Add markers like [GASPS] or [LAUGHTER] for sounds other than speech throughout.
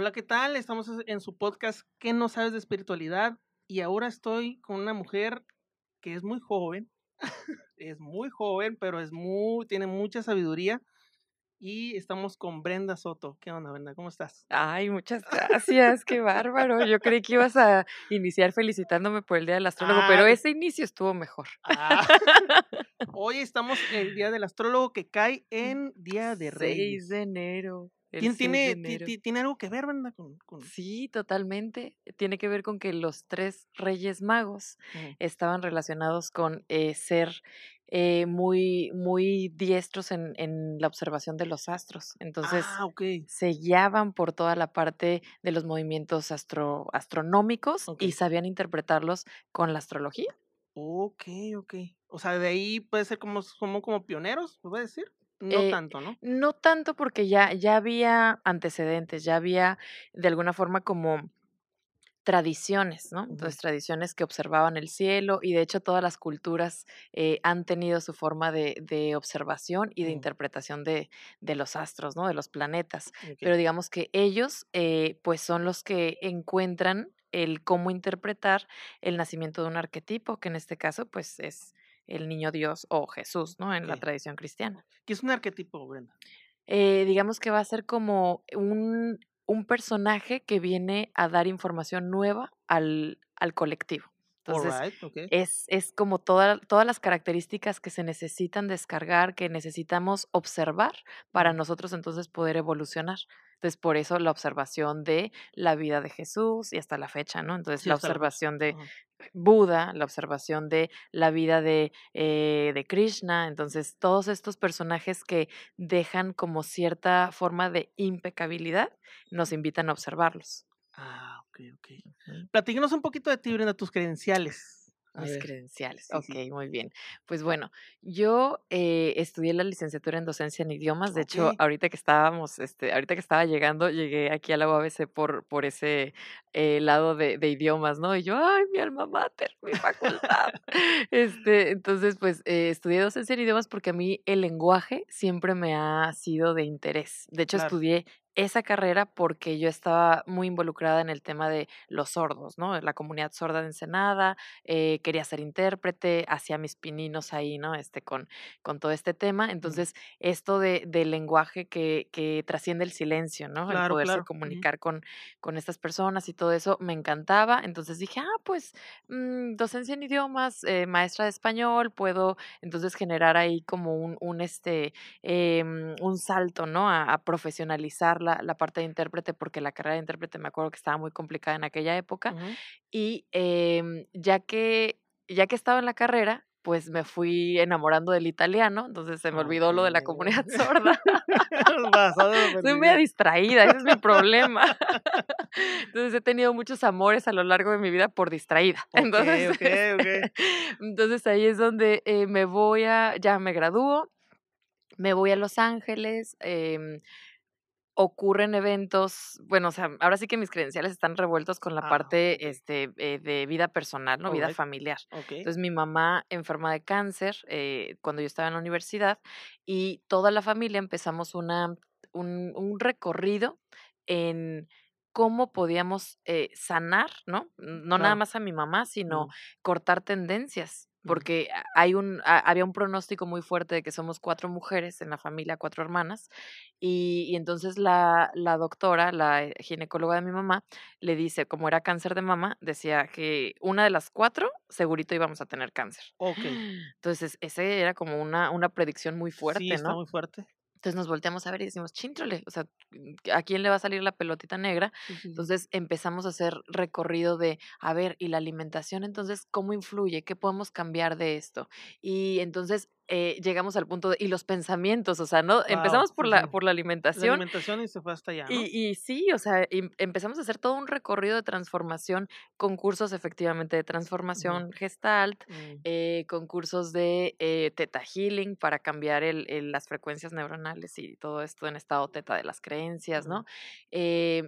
Hola, ¿qué tal? Estamos en su podcast ¿Qué no sabes de espiritualidad? Y ahora estoy con una mujer que es muy joven, [LAUGHS] es muy joven, pero es muy, tiene mucha sabiduría. Y estamos con Brenda Soto. ¿Qué onda, Brenda? ¿Cómo estás? Ay, muchas gracias, qué bárbaro. Yo creí que ibas a iniciar felicitándome por el Día del Astrólogo, pero ese inicio estuvo mejor. Ah, [LAUGHS] hoy estamos en el Día del Astrólogo que cae [LAUGHS] en Día de Reyes. 6 de enero. ¿Tiene, 6 de tiene, tiene algo que ver, Brenda? Con, con... Sí, totalmente. Tiene que ver con que los tres reyes magos estaban relacionados con eh, ser eh, muy, muy diestros en, en la observación de los astros. Entonces, ah, ok. se guiaban por toda la parte de los movimientos astro, astronómicos y sabían interpretarlos con la astrología. Ok, ok. O sea, de ahí puede ser como, como, como pioneros, ¿se puede decir? No Eh, tanto, ¿no? No tanto porque ya, ya había antecedentes, ya había de alguna forma como tradiciones, ¿no? Entonces, tradiciones que observaban el cielo y de hecho todas las culturas eh, han tenido su forma de, de observación y de interpretación de, de los astros, ¿no? De los planetas. Pero digamos que ellos, eh, pues son los que encuentran el cómo interpretar el nacimiento de un arquetipo, que en este caso, pues es el niño Dios o Jesús, ¿no? En la tradición cristiana. ¿Qué es un arquetipo, Brenda? Eh, digamos que va a ser como un, un personaje que viene a dar información nueva al, al colectivo. Entonces, Alright, ok. es, es como toda- todas las características que se necesitan descargar, que necesitamos observar para nosotros entonces poder evolucionar. Entonces, por eso la observación de la vida de Jesús y hasta la fecha, ¿no? Entonces, Sí, la observación de. Buda, la observación de la vida de, eh, de Krishna. Entonces, todos estos personajes que dejan como cierta forma de impecabilidad, nos invitan a observarlos. Ah, ok, ok. Ujú. Platícanos un poquito de ti, Brenda, tus credenciales. A Mis ver. credenciales. Sí, Ok, sí. muy bien. Pues bueno, yo eh, estudié la licenciatura en docencia en idiomas. De hecho, ahorita que estábamos, este, ahorita que estaba llegando, llegué aquí a la UABC por, por ese eh, lado de, de idiomas, ¿no? Y yo, ay, mi alma mater, mi facultad. [LAUGHS] este, entonces, pues eh, estudié docencia en idiomas porque a mí el lenguaje siempre me ha sido de interés. De hecho, Claro. estudié esa carrera porque yo estaba muy involucrada en el tema de los sordos, ¿no? La comunidad sorda de Ensenada, eh, quería ser intérprete, hacía mis pininos ahí, ¿no? Este, con, con todo este tema. Entonces, esto de, del lenguaje que, que trasciende el silencio, ¿no? El poderse claro. Comunicar con, con estas personas y todo eso me encantaba. Entonces dije, ah, pues mm, docencia en idiomas, eh, maestra de español, puedo entonces generar ahí como un, un, este, em, un salto, ¿no? A, a profesionalizar la, la parte de intérprete, porque la carrera de intérprete me acuerdo que estaba muy complicada en aquella época. Ujú. Y em, ya que, ya que estaba en la carrera, pues me fui enamorando del italiano, entonces se me olvidó lo de la comunidad [LAUGHS] sorda. [LAUGHS] Soy media distraída, ese es mi problema. [LAUGHS] Entonces he tenido muchos amores a lo largo de mi vida por distraída. Entonces, ok, este, ok. entonces ahí es donde eh, me voy a, ya me gradúo, me voy a Los Ángeles, em, ocurren eventos, bueno, o sea, ahora sí que mis credenciales están revueltos con la Ah, parte este, eh, de vida personal, ¿no? Vida familiar. Entonces mi mamá enferma de cáncer eh, cuando yo estaba en la universidad y toda la familia empezamos una, un, un recorrido en cómo podíamos eh, sanar, ¿no? No nada más a mi mamá, sino cortar tendencias. Porque hay un, a- había un pronóstico muy fuerte de que somos cuatro mujeres en la familia, cuatro hermanas, y, y entonces la, la doctora, la eh, ginecóloga de mi mamá, le dice, como era cáncer de mama, decía que una de las cuatro segurito íbamos a tener cáncer. Ok. [GASPS] Entonces, ese era como una, una predicción muy Sí, fuerte, está ¿no? muy fuerte. Entonces nos volteamos a ver y decimos, chintrole, o sea, ¿a quién le va a salir la pelotita negra? Entonces empezamos a hacer recorrido de, a ver, ¿y la alimentación entonces cómo influye? ¿Qué podemos cambiar de esto? Y entonces eh, llegamos al punto de, y los pensamientos, o sea, ¿no? Wow, Empezamos por sí, la, por la La alimentación alimentación y se fue hasta allá, ¿no? y, y sí, o sea, em- empezamos a hacer todo un recorrido de transformación con cursos efectivamente de transformación gestalt, Mm. eh, con cursos de eh, teta healing para cambiar el, el- las frecuencias neuronales y todo esto en estado teta de las creencias. ¿no?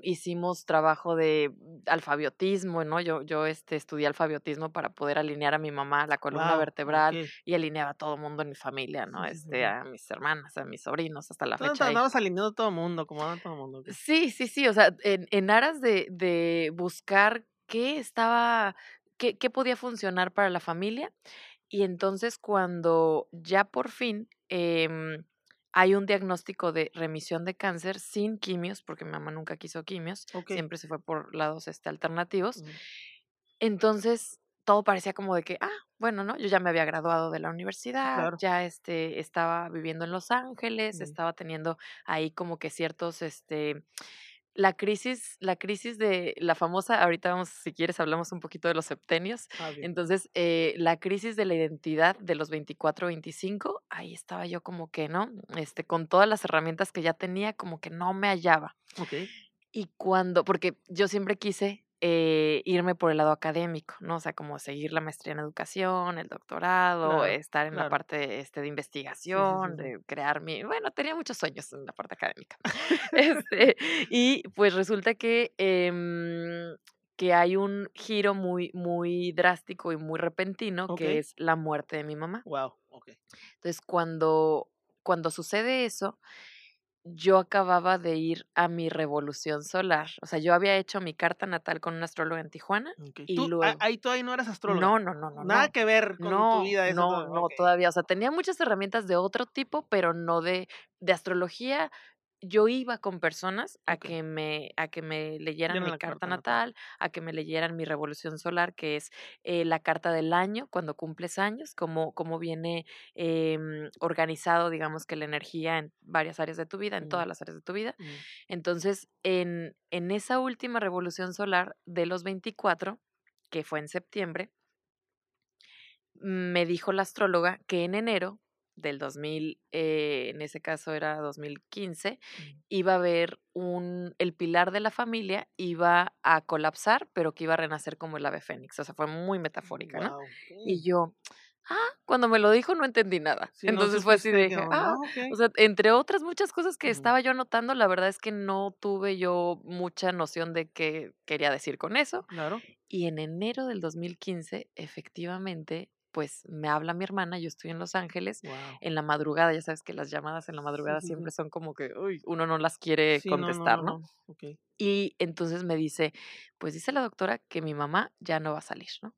Hicimos trabajo de alfabiotismo, ¿no? Yo, yo este, estudié alfabiotismo para poder alinear a mi mamá a la columna Wow, vertebral y alineaba a todo mundo en mi familia, ¿no? Este, a mis hermanas, a mis sobrinos, hasta la fecha. andabas alineando todo el mundo, como anda todo el mundo. Sí, sí, sí, o sea, en, en aras de, de buscar qué estaba, qué, qué podía funcionar para la familia. Y entonces cuando ya por fin em, hay un diagnóstico de remisión de cáncer sin quimios, porque mi mamá nunca quiso quimios, Ok. siempre se fue por lados este, alternativos, Ujú. entonces todo parecía como de que, ah, bueno, ¿no? Yo ya me había graduado de la universidad, claro. ya este, estaba viviendo en Los Ángeles, estaba teniendo ahí como que ciertos, este, la crisis, la crisis de la famosa, ahorita vamos, si quieres, hablamos un poquito de los septenios. Ah. Entonces, eh, la crisis de la identidad de los 24, 25, ahí estaba yo como que, ¿no? Este, con todas las herramientas que ya tenía, como que no me hallaba. Y cuando, porque yo siempre quise eh, irme por el lado académico, ¿no? O sea, como seguir la maestría en educación, el doctorado, Claro, estar en la parte este, de Sí, sí, sí, investigación, sí. de crear mi... Bueno, tenía muchos sueños en la parte académica. [LAUGHS] [LAUGHS] este, y pues resulta que, em, que hay un giro muy, muy drástico y muy repentino, que es la muerte de mi mamá. Wow. Ok. Entonces, cuando, cuando sucede eso, yo acababa de ir a mi revolución solar. O sea, yo había hecho mi carta natal con un astrólogo en Tijuana y Tú, luego... ahí todavía no eras astróloga. No, no, no, no, Nada no. que ver con tu No, vida. Eso no, todo. no, todavía. O sea, tenía muchas herramientas de otro tipo, pero no de, de astrología. Yo iba con personas a que me, a que me leyeran mi carta carta natal. natal, a que me leyeran mi revolución solar, que es eh, la carta del año, cuando cumples años, cómo, cómo viene em, organizado, digamos que la energía en varias áreas de tu vida, en Ujú, todas las áreas de tu vida. ujú. Entonces, en, en esa última revolución solar de los 24, que fue en septiembre, me dijo la astróloga que en enero del 2000, eh, en ese caso era 2015, Ujú. iba a haber un, el pilar de la familia iba a colapsar, pero que iba a renacer como el ave fénix. O sea, fue muy metafórica, ¿no? Wow. Y yo, ah, cuando me lo dijo no entendí nada. Sí, no Entonces fue así de, dije, ah, Ah, ok. o sea, entre otras muchas cosas que estaba yo anotando, la verdad es que no tuve yo mucha noción de qué quería decir con eso. Claro. Y en enero del 2015, efectivamente, pues me habla mi hermana, yo estoy en Los Ángeles, Wow. en la madrugada, ya sabes que las llamadas en la madrugada sí, siempre [LAUGHS] son como que, uy, uno no las quiere Sí, no, no, contestar, no, ¿no? no. Ok. Y entonces me dice, pues dice la doctora que mi mamá ya no va a salir, ¿no?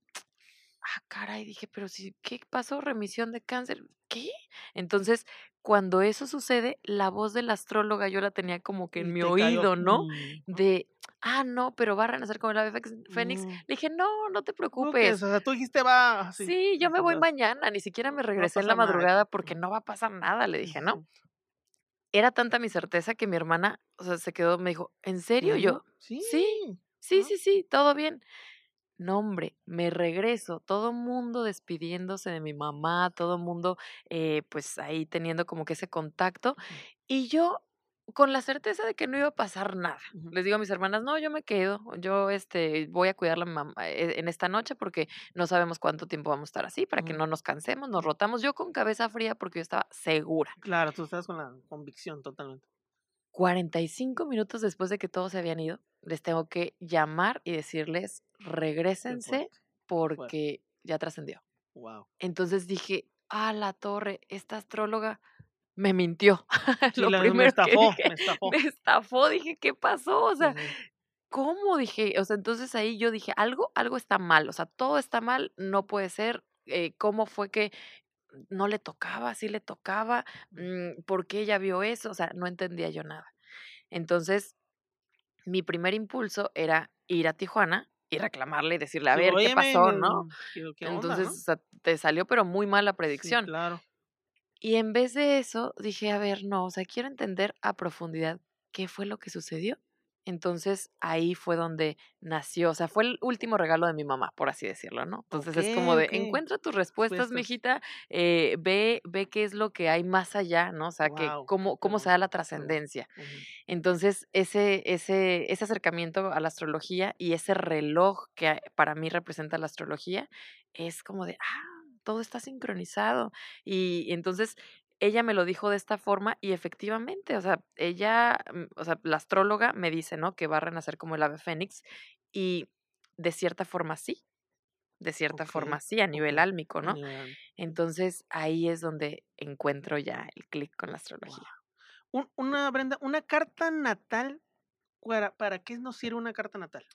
Ah, caray, dije, pero si, ¿qué pasó? Remisión de cáncer, ¿qué? Entonces, cuando eso sucede, la voz de la astróloga yo la tenía como que en mi cayó. oído, ¿no? Mm, ¿no? De, ah, no, pero va a renacer como el ave fénix. Mm. Le dije, no, no te No, que, o preocupes. sea, tú dijiste va. Sí, yo me voy mañana, ni siquiera me no regresé en la nada. madrugada porque no va a pasar nada, le dije, ¿no? Era tanta mi certeza que mi hermana, o sea, se quedó, me dijo, ¿en ¿En serio? Yo, Sí. sí, sí, Ah, sí, sí, todo bien. No, hombre, me regreso, todo mundo despidiéndose de mi mamá, todo mundo eh, pues ahí teniendo como que ese contacto ujú, y yo con la certeza de que no iba a pasar nada. Les digo a mis hermanas, no, yo me quedo, yo este, voy a cuidar a mi mamá eh, en esta noche porque no sabemos cuánto tiempo vamos a estar así, para que no nos cansemos, nos rotamos. Yo con cabeza fría porque yo estaba segura. Claro, tú estás con la convicción totalmente. 45 minutos después de que todos se habían ido, les tengo que llamar y decirles, fuerte. porque ya trascendió. Wow. Entonces dije, a la torre, esta astróloga me mintió. [LAUGHS] Sí, Lo la, me primero que estafó, dije, me estafó. me estafó, dije, ¿qué pasó? O sea. ¿cómo? Dije, o sea, entonces ahí yo dije, algo, algo está mal, o sea, todo está mal, no puede ser. eh, ¿Cómo fue que no le tocaba, sí le tocaba? Mm. ¿Por qué ella vio eso? O sea, no entendía yo nada. Entonces, mi primer impulso era ir a Tijuana y reclamarle y decirle, a ver, ¿qué pasó, no? ¿qué, qué onda, Entonces, no? o sea, te salió pero muy mal la Sí, predicción. claro. Y en vez de eso, dije, a ver, no, o sea, quiero entender a profundidad qué fue lo que sucedió. Entonces ahí fue donde nació, o sea, fue el último regalo de mi mamá, por así decirlo, ¿no? Entonces es como de, encuentra tus respuestas, Respuestas. mijita, eh, ve, ve qué es lo que hay más allá, ¿no? O sea, que cómo, cómo se da la trascendencia. Entonces, ese, ese, ese acercamiento a la astrología y ese reloj que para mí representa la astrología es como de, ah, todo está sincronizado. Y entonces ella me lo dijo de esta forma y efectivamente, o sea, ella, mm, o sea, la astróloga me dice, ¿no? Que va a renacer como el ave fénix y de cierta forma sí. de cierta forma, sí, a nivel álmico, ¿no? Entonces ahí es donde encuentro ya el clic con la astrología. Un una, Brenda, una carta natal, ¿para para qué nos sirve una carta natal?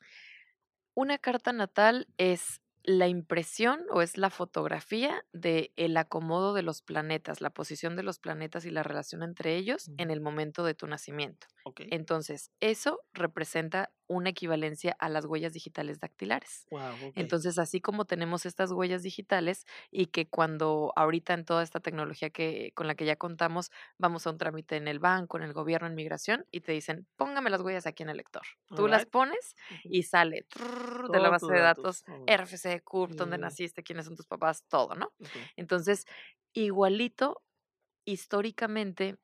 Una carta natal es la impresión o es la fotografía de el acomodo de los planetas, la posición de los planetas y la relación entre ellos en Ujú. el momento de tu nacimiento. Entonces, eso representa una equivalencia a las huellas digitales dactilares. Entonces, así como tenemos estas huellas digitales y que cuando ahorita en toda esta tecnología que con la que ya contamos, vamos a un trámite en el banco, en el gobierno, en migración y te dicen: "Póngame las huellas aquí en el lector". Tú las pones y sale trrr, de la base de datos. datos, Alright. RFC, CURP, dónde Mm. naciste, quiénes son tus papás, todo, ¿no? Entonces, igualito, históricamente,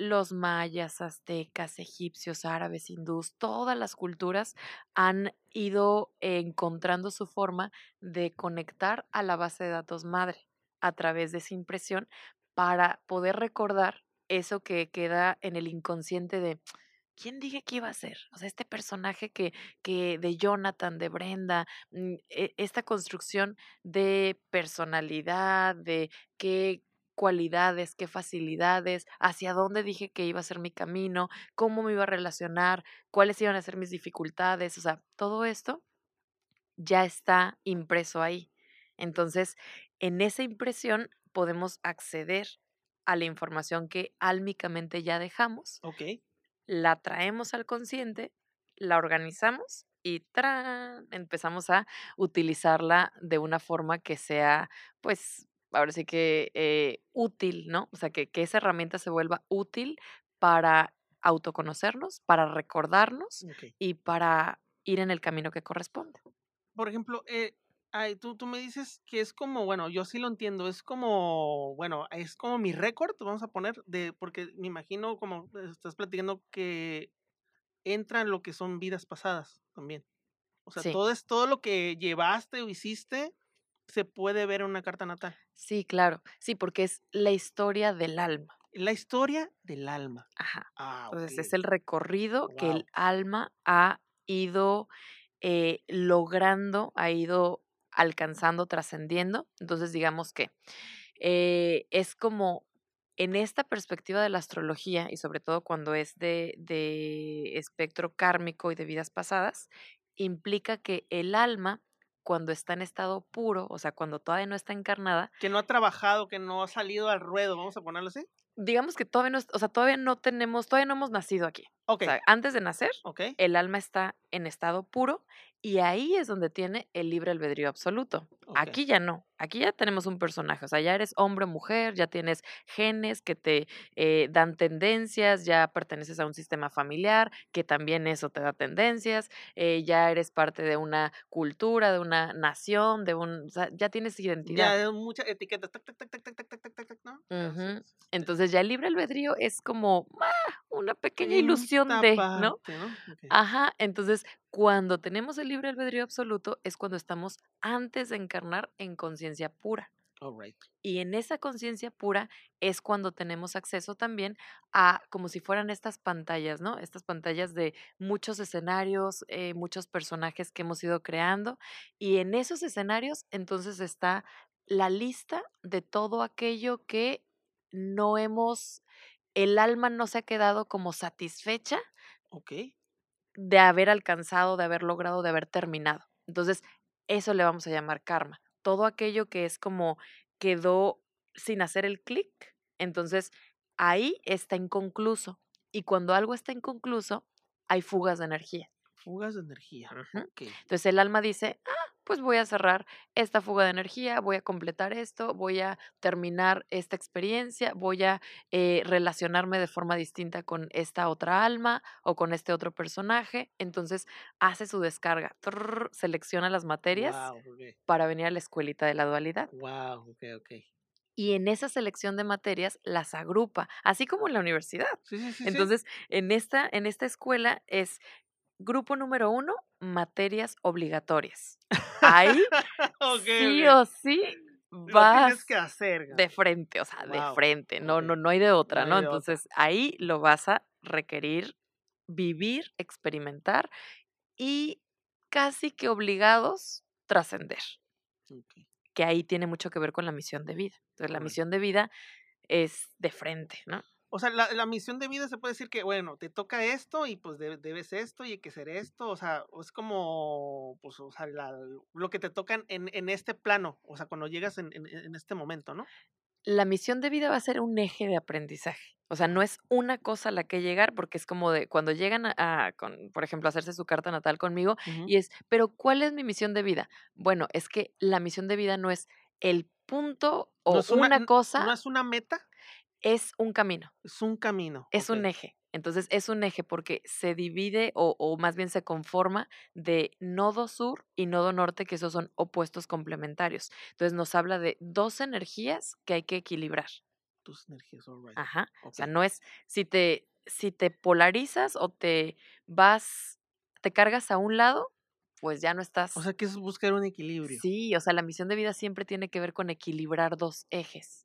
los mayas, aztecas, egipcios, árabes, hindús, todas las culturas han ido encontrando su forma de conectar a la base de datos madre a través de esa impresión para poder recordar eso que queda en el inconsciente de ¿quién dije que iba a ser? O sea, este personaje que que de Jonathan, de Brenda, mm, e esta construcción de personalidad, de qué cualidades, qué facilidades, hacia dónde dije que iba a ser mi camino, cómo me iba a relacionar, cuáles iban a ser mis dificultades, o sea, todo esto ya está impreso ahí. Entonces, en esa impresión podemos acceder a la información que álmicamente ya dejamos Okey. la traemos al consciente, la organizamos y ¡tran! Empezamos a utilizarla de una forma que sea, pues, ahora sí que, eh, útil, ¿no? O sea, que que esa herramienta se vuelva útil para autoconocernos, para recordarnos y para ir en el camino que corresponde. Por ejemplo, eh, ay, tú tú me dices que es como, bueno, yo así lo entiendo, es como, bueno, es como mi récord, vamos a poner, de porque me imagino, como estás platicando, que entra en lo que son vidas pasadas también. O sea, Sí. todo es todo lo que llevaste o hiciste, se puede ver en una carta natal. Sí, claro. Sí, porque es la historia del alma. La historia del alma. Ajá. Ah, Entonces, es el recorrido que el alma ha ido, eh, logrando, ha ido alcanzando, trascendiendo. Entonces, digamos que, eh, es como en esta perspectiva de la astrología, y sobre todo cuando es de de espectro kármico y de vidas pasadas, implica que el alma, cuando está en estado puro, o sea, cuando todavía no está encarnada Que no ha trabajado, que no ha salido al ruedo, ¿vamos a ponerlo así? digamos que todavía no o sea, todavía no tenemos todavía no hemos nacido aquí. O sea, antes de nacer, el alma está en estado puro, y ahí es donde tiene el libre albedrío absoluto. Aquí ya no. Aquí ya tenemos un personaje. O sea, ya eres hombre o mujer, ya tienes genes que te eh, dan tendencias, ya perteneces a un sistema familiar que también eso te da tendencias, eh, ya eres parte de una cultura, de una nación, de un. O sea, ya tienes identidad. Ya, de muchas etiquetas. Entonces, ya el libre albedrío es como una pequeña ilusión de, ¿no? parte, ¿no? Okey. Ajá. Entonces, cuando tenemos el libre albedrío absoluto, es cuando estamos antes de encarnar en conciencia pura. Y en esa conciencia pura es cuando tenemos acceso también a como si fueran estas pantallas, ¿no? Estas pantallas de muchos escenarios, eh, muchos personajes que hemos ido creando, y en esos escenarios, entonces, está la lista de todo aquello que no hemos el alma no se ha quedado como satisfecha de haber alcanzado, de haber logrado, de haber terminado. Entonces, eso le vamos a llamar karma. Todo aquello que es como quedó sin hacer el clic, entonces, ahí está inconcluso. Y cuando algo está inconcluso, hay fugas de energía. Fugas de energía. Entonces, el alma dice: "Ah, pues voy a cerrar esta fuga de energía, voy a completar esto, voy a terminar esta experiencia, voy a, eh, relacionarme de forma distinta con esta otra alma o con este otro personaje". Entonces, hace su descarga, trrr, selecciona las materias para venir a la escuelita de la dualidad. Guau, okey, okey. Y en esa selección de materias las agrupa, así como en la universidad. Sí, sí, sí, sí. Entonces, en esta en esta escuela es grupo número 1, materias obligatorias. Ahí, [LAUGHS] sí o sí, Lo tienes vas que hacer, de frente, o sea, de frente, no no no hay de otra, No. Entonces, ahí lo vas a requerir vivir, experimentar y casi que obligados trascender. Que ahí tiene mucho que ver con la misión de vida. Entonces, la misión de vida es de frente, ¿no? O sea, la, la misión de vida se puede decir que, bueno, te toca esto y pues debe- debes esto y hay que hacer esto. O sea, es como, pues, o sea, la- lo que te tocan en, en este plano. O sea, cuando llegas en, en- en este momento, ¿no? La misión de vida va a ser un eje de aprendizaje. O sea, no es una cosa a la que llegar, porque es como de cuando llegan a, a, con, por ejemplo, a hacerse su carta natal conmigo, y es, pero ¿cuál es mi misión de vida? Bueno, es que la misión de vida no es el punto o No una, una cosa, no es una meta, es un camino. es un camino. Es un eje. Entonces es un eje porque se divide o, o más bien se conforma de nodo sur y nodo norte, que esos son opuestos complementarios. Entonces nos habla de dos energías que hay que equilibrar. Tus energías, all right. Ajá. O sea, no es si te, si te polarizas o te vas, te cargas a un lado, pues ya no estás. O sea, que es buscar un equilibrio. sí, o sea, la misión de vida siempre tiene que ver con equilibrar dos ejes.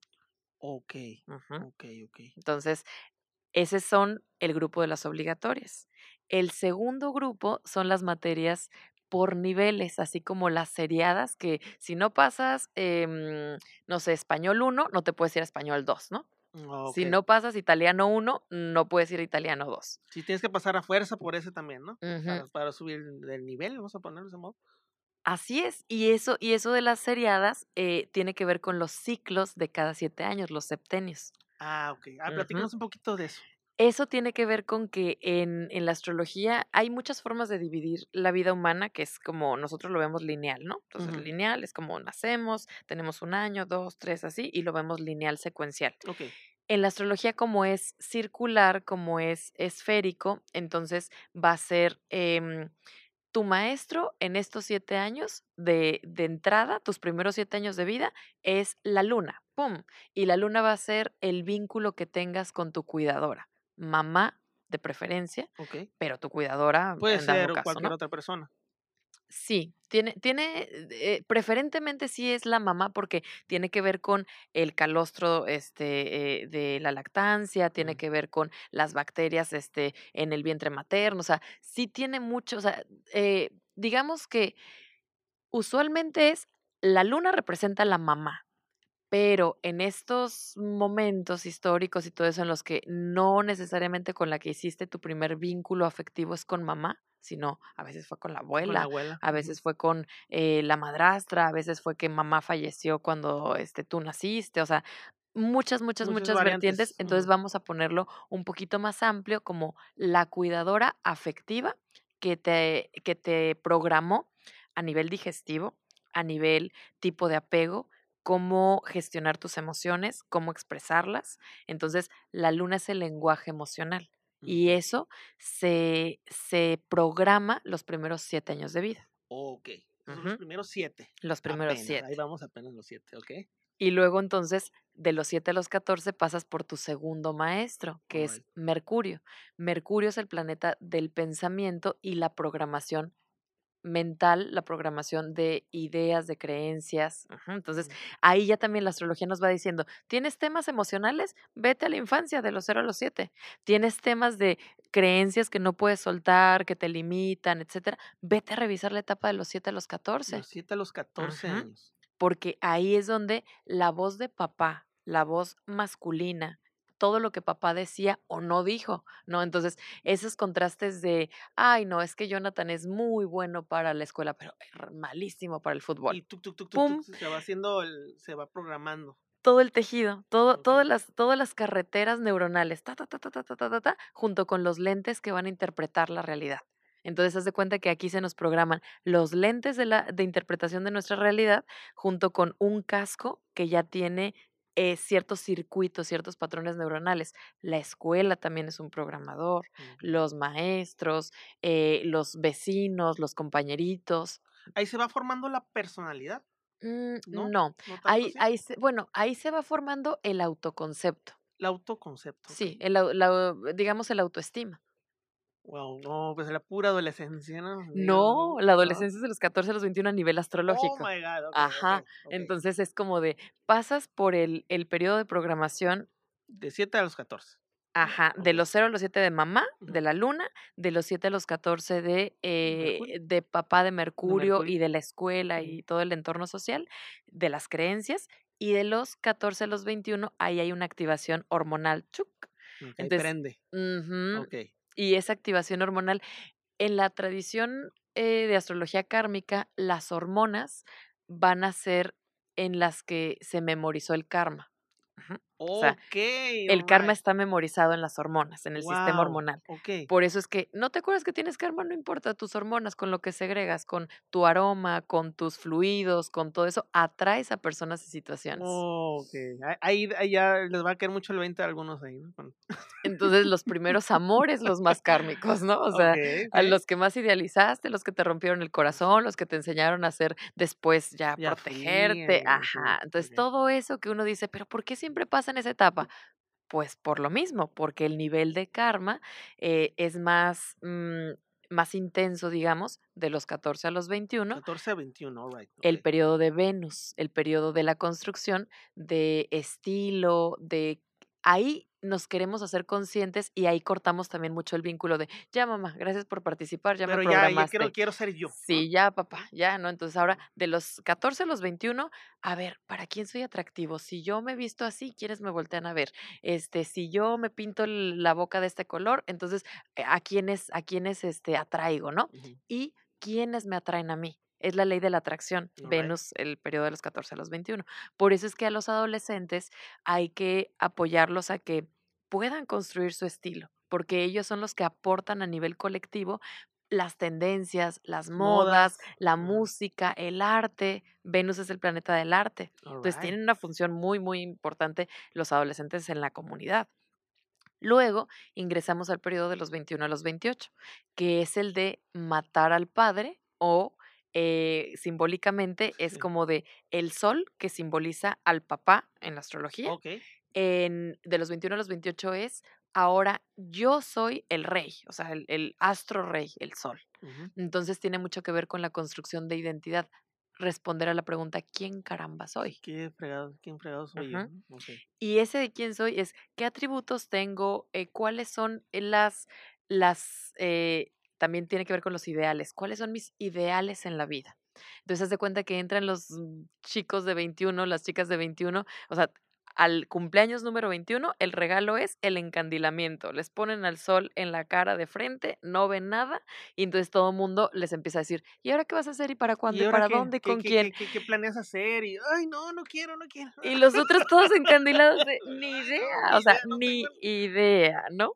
Ok, Ujú. ok, ok. Entonces, ese son el grupo de las obligatorias. El segundo grupo son las materias por niveles, así como las seriadas, que si no pasas, em, no sé, español 1, no te puedes ir a español 2, ¿no? Mm, Si ok. no pasas italiano 1, no puedes ir a italiano 2. Sí, tienes que pasar a fuerza por ese también, ¿no? Ujú. Para, para subir el nivel, vamos a ponerlo de ese modo. Así es, y eso, y eso de las seriadas eh, tiene que ver con los ciclos de cada siete años, los septenios. Ah, ok. Ah, un poquito de eso. Eso tiene que ver con que en, en la astrología hay muchas formas de dividir la vida humana, que es como nosotros lo vemos lineal, ¿no? Entonces, lineal es como nacemos, tenemos un año, dos, tres, así, y lo vemos lineal secuencial. Ok. En la astrología, como es circular, como es esférico, entonces va a ser em, tu maestro en estos siete años de, de entrada, tus primeros siete años de vida, es la luna. ¡Pum! Y la luna va a ser el vínculo que tengas con tu cuidadora. Mamá, de preferencia, Ok. pero tu cuidadora Puede en ser caso, cualquier ¿no? otra persona. Sí, tiene, tiene, eh, preferentemente sí es la mamá porque tiene que ver con el calostro este, eh, de la lactancia, tiene que ver con las bacterias este, en el vientre materno, o sea, sí tiene mucho, o sea, eh, digamos que usualmente es, la luna representa a la mamá, pero en estos momentos históricos y todo eso en los que no necesariamente con la que hiciste tu primer vínculo afectivo es con mamá, sino a veces fue con la Con la abuela, a veces fue con eh, la madrastra, a veces fue que mamá falleció cuando este, tú naciste, o sea, muchas, muchas, Muchas muchas vertientes. Entonces vamos a ponerlo un poquito más amplio como la cuidadora afectiva que te, que te programó a nivel digestivo, a nivel tipo de apego, cómo gestionar tus emociones, cómo expresarlas. Entonces, la luna es el lenguaje emocional. Y eso se, se programa los primeros siete años de vida. Ok. Son los primeros siete. Los primeros Apenas. Ahí siete. vamos apenas los siete, ok. Y luego entonces, de los 7 a los 14, pasas por tu segundo maestro, que es. Mercurio. Mercurio es el planeta del pensamiento y la programación mental, la programación de ideas, de creencias. Entonces, ahí ya también la astrología nos va diciendo, ¿tienes temas emocionales? Vete a la infancia de los 0 a los 7. ¿Tienes temas de creencias que no puedes soltar, que te limitan, etcétera? Vete a revisar la etapa de los 7 a los 14 Los siete a los 14 Ujú. años. porque ahí es donde la voz de papá, la voz masculina, todo lo que papá decía o no dijo, ¿no? Entonces, esos contrastes de, ay, no, es que Jonathan es muy bueno para la escuela, pero er- malísimo para el Y fútbol. tuk, tuk, tuk, tuk, ¡Pum! tuk, se va haciendo, el, se va programando. Todo el tejido, todo, todas, las, todas las carreteras neuronales, ta, ta, ta, ta, ta, ta, ta, ta, ta, junto con los lentes que van a interpretar la realidad. Entonces, haz de cuenta que aquí se nos programan los lentes de, la, de interpretación de nuestra realidad junto con un casco que ya tiene eh, ciertos circuitos, ciertos patrones neuronales. La escuela también es un programador, Ujú. los maestros, eh, los vecinos, los compañeritos. Ahí se va formando la personalidad, Mm, ¿no? no, ¿No tanto ahí, ahí se, bueno, ahí se va formando el autoconcepto. El autoconcepto. Sí, el, la digamos el autoestima. Wow, no, pues la pura adolescencia, ¿no? No, la ¿no? adolescencia es de los 14 a los 21 a nivel Oh astrológico. my God, ok, Ajá, ok, ok. entonces es como de, pasas por el, el periodo de programación De 7 a los 14. Ajá, de los 0 a los 7 de mamá, de la luna, de los 7 a los 14 de, Mercurio. eh, de papá de De Mercurio Mercurio. y de la escuela y todo el entorno social, de las creencias, y de los 14 a los 21, ahí hay una activación hormonal, chuc. Entonces prende. ujú, Okey. Y esa activación hormonal, en la tradición, eh, de astrología kármica, las hormonas van a ser en las que se memorizó el karma. O sea, el karma está memorizado en las hormonas, en el sistema hormonal. okey. Por eso es que, ¿no te acuerdas que tienes karma? No importa, tus hormonas, con lo que segregas, con tu aroma, con tus fluidos, con todo eso, atraes a personas y situaciones. Okey, a ahí ahí ya les va a caer mucho el 20 a algunos ahí, ¿no? Entonces, los [LAUGHS] primeros amores, los más kármicos, ¿no? O sea, a los que más idealizaste, los que te rompieron el corazón, los que te enseñaron a ser después ya Ya protegerte. Ajá. Entonces, todo eso que uno dice, pero, ¿por qué siempre pasa en esa etapa? Pues, por lo mismo, porque el nivel de karma, eh, es más, mm, más intenso, digamos, de los 14 a los 21 14 a 21, alright, el periodo de Venus, el periodo de la construcción, de estilo, de ahí nos queremos hacer conscientes y ahí cortamos también mucho el vínculo de: "Ya, mamá, gracias por participar, ya me Pero ya ya quiero programaste". quiero ser yo. Sí, ya, papá, ya, ¿no? Entonces, ahora de los 14 a los 21, a ver, ¿para quién soy atractivo? Si yo me visto así, ¿quiénes me voltean a ver? Este, si yo me pinto la boca de este color, entonces, eh, ¿a quiénes a quiénes, este, atraigo, no? Y, ¿quiénes me atraen a mí? Es la ley de la atracción. Venus, el periodo de los 14 a los 21. Por eso es que a los adolescentes hay que apoyarlos a que puedan construir su estilo, porque ellos son los que aportan a nivel colectivo las tendencias, las modas, Modas, la música, el arte. Venus es el planeta del arte. Entonces, tienen una función muy, muy importante los adolescentes en la comunidad. Luego, ingresamos al periodo de los 21 a los 28, que es el de matar al padre o, eh, simbólicamente es como de el sol que simboliza al papá en la astrología. En de los 21 a los 28 es, ahora yo soy el rey, o sea, el el astro rey, el sol. Entonces, tiene mucho que ver con la construcción de identidad, responder a la pregunta: "¿Quién caramba soy?". ¿Qué fregados quién fregados soy yo? Y ese de quién soy es, ¿qué atributos tengo? Eh, ¿cuáles son las las, eh, también tiene que ver con los ideales, cuáles son mis ideales en la vida? Entonces, haz de cuenta que entran los chicos de 21, las chicas de 21, o sea, al cumpleaños número 21, el regalo es el encandilamiento. Les ponen al sol en la cara de frente, no ven nada, y entonces todo mundo les empieza a decir: "¿Y ahora qué vas a hacer? ¿Y para cuándo? ¿Y ¿Y ahora para qué? dónde? ¿Qué ¿Con qué quién?". qué planeas hacer? Y, ay, no, no quiero, no quiero. Y los otros todos encandilados de ni [LAUGHS] idea, o sea, idea, no ni tengo idea, ¿no?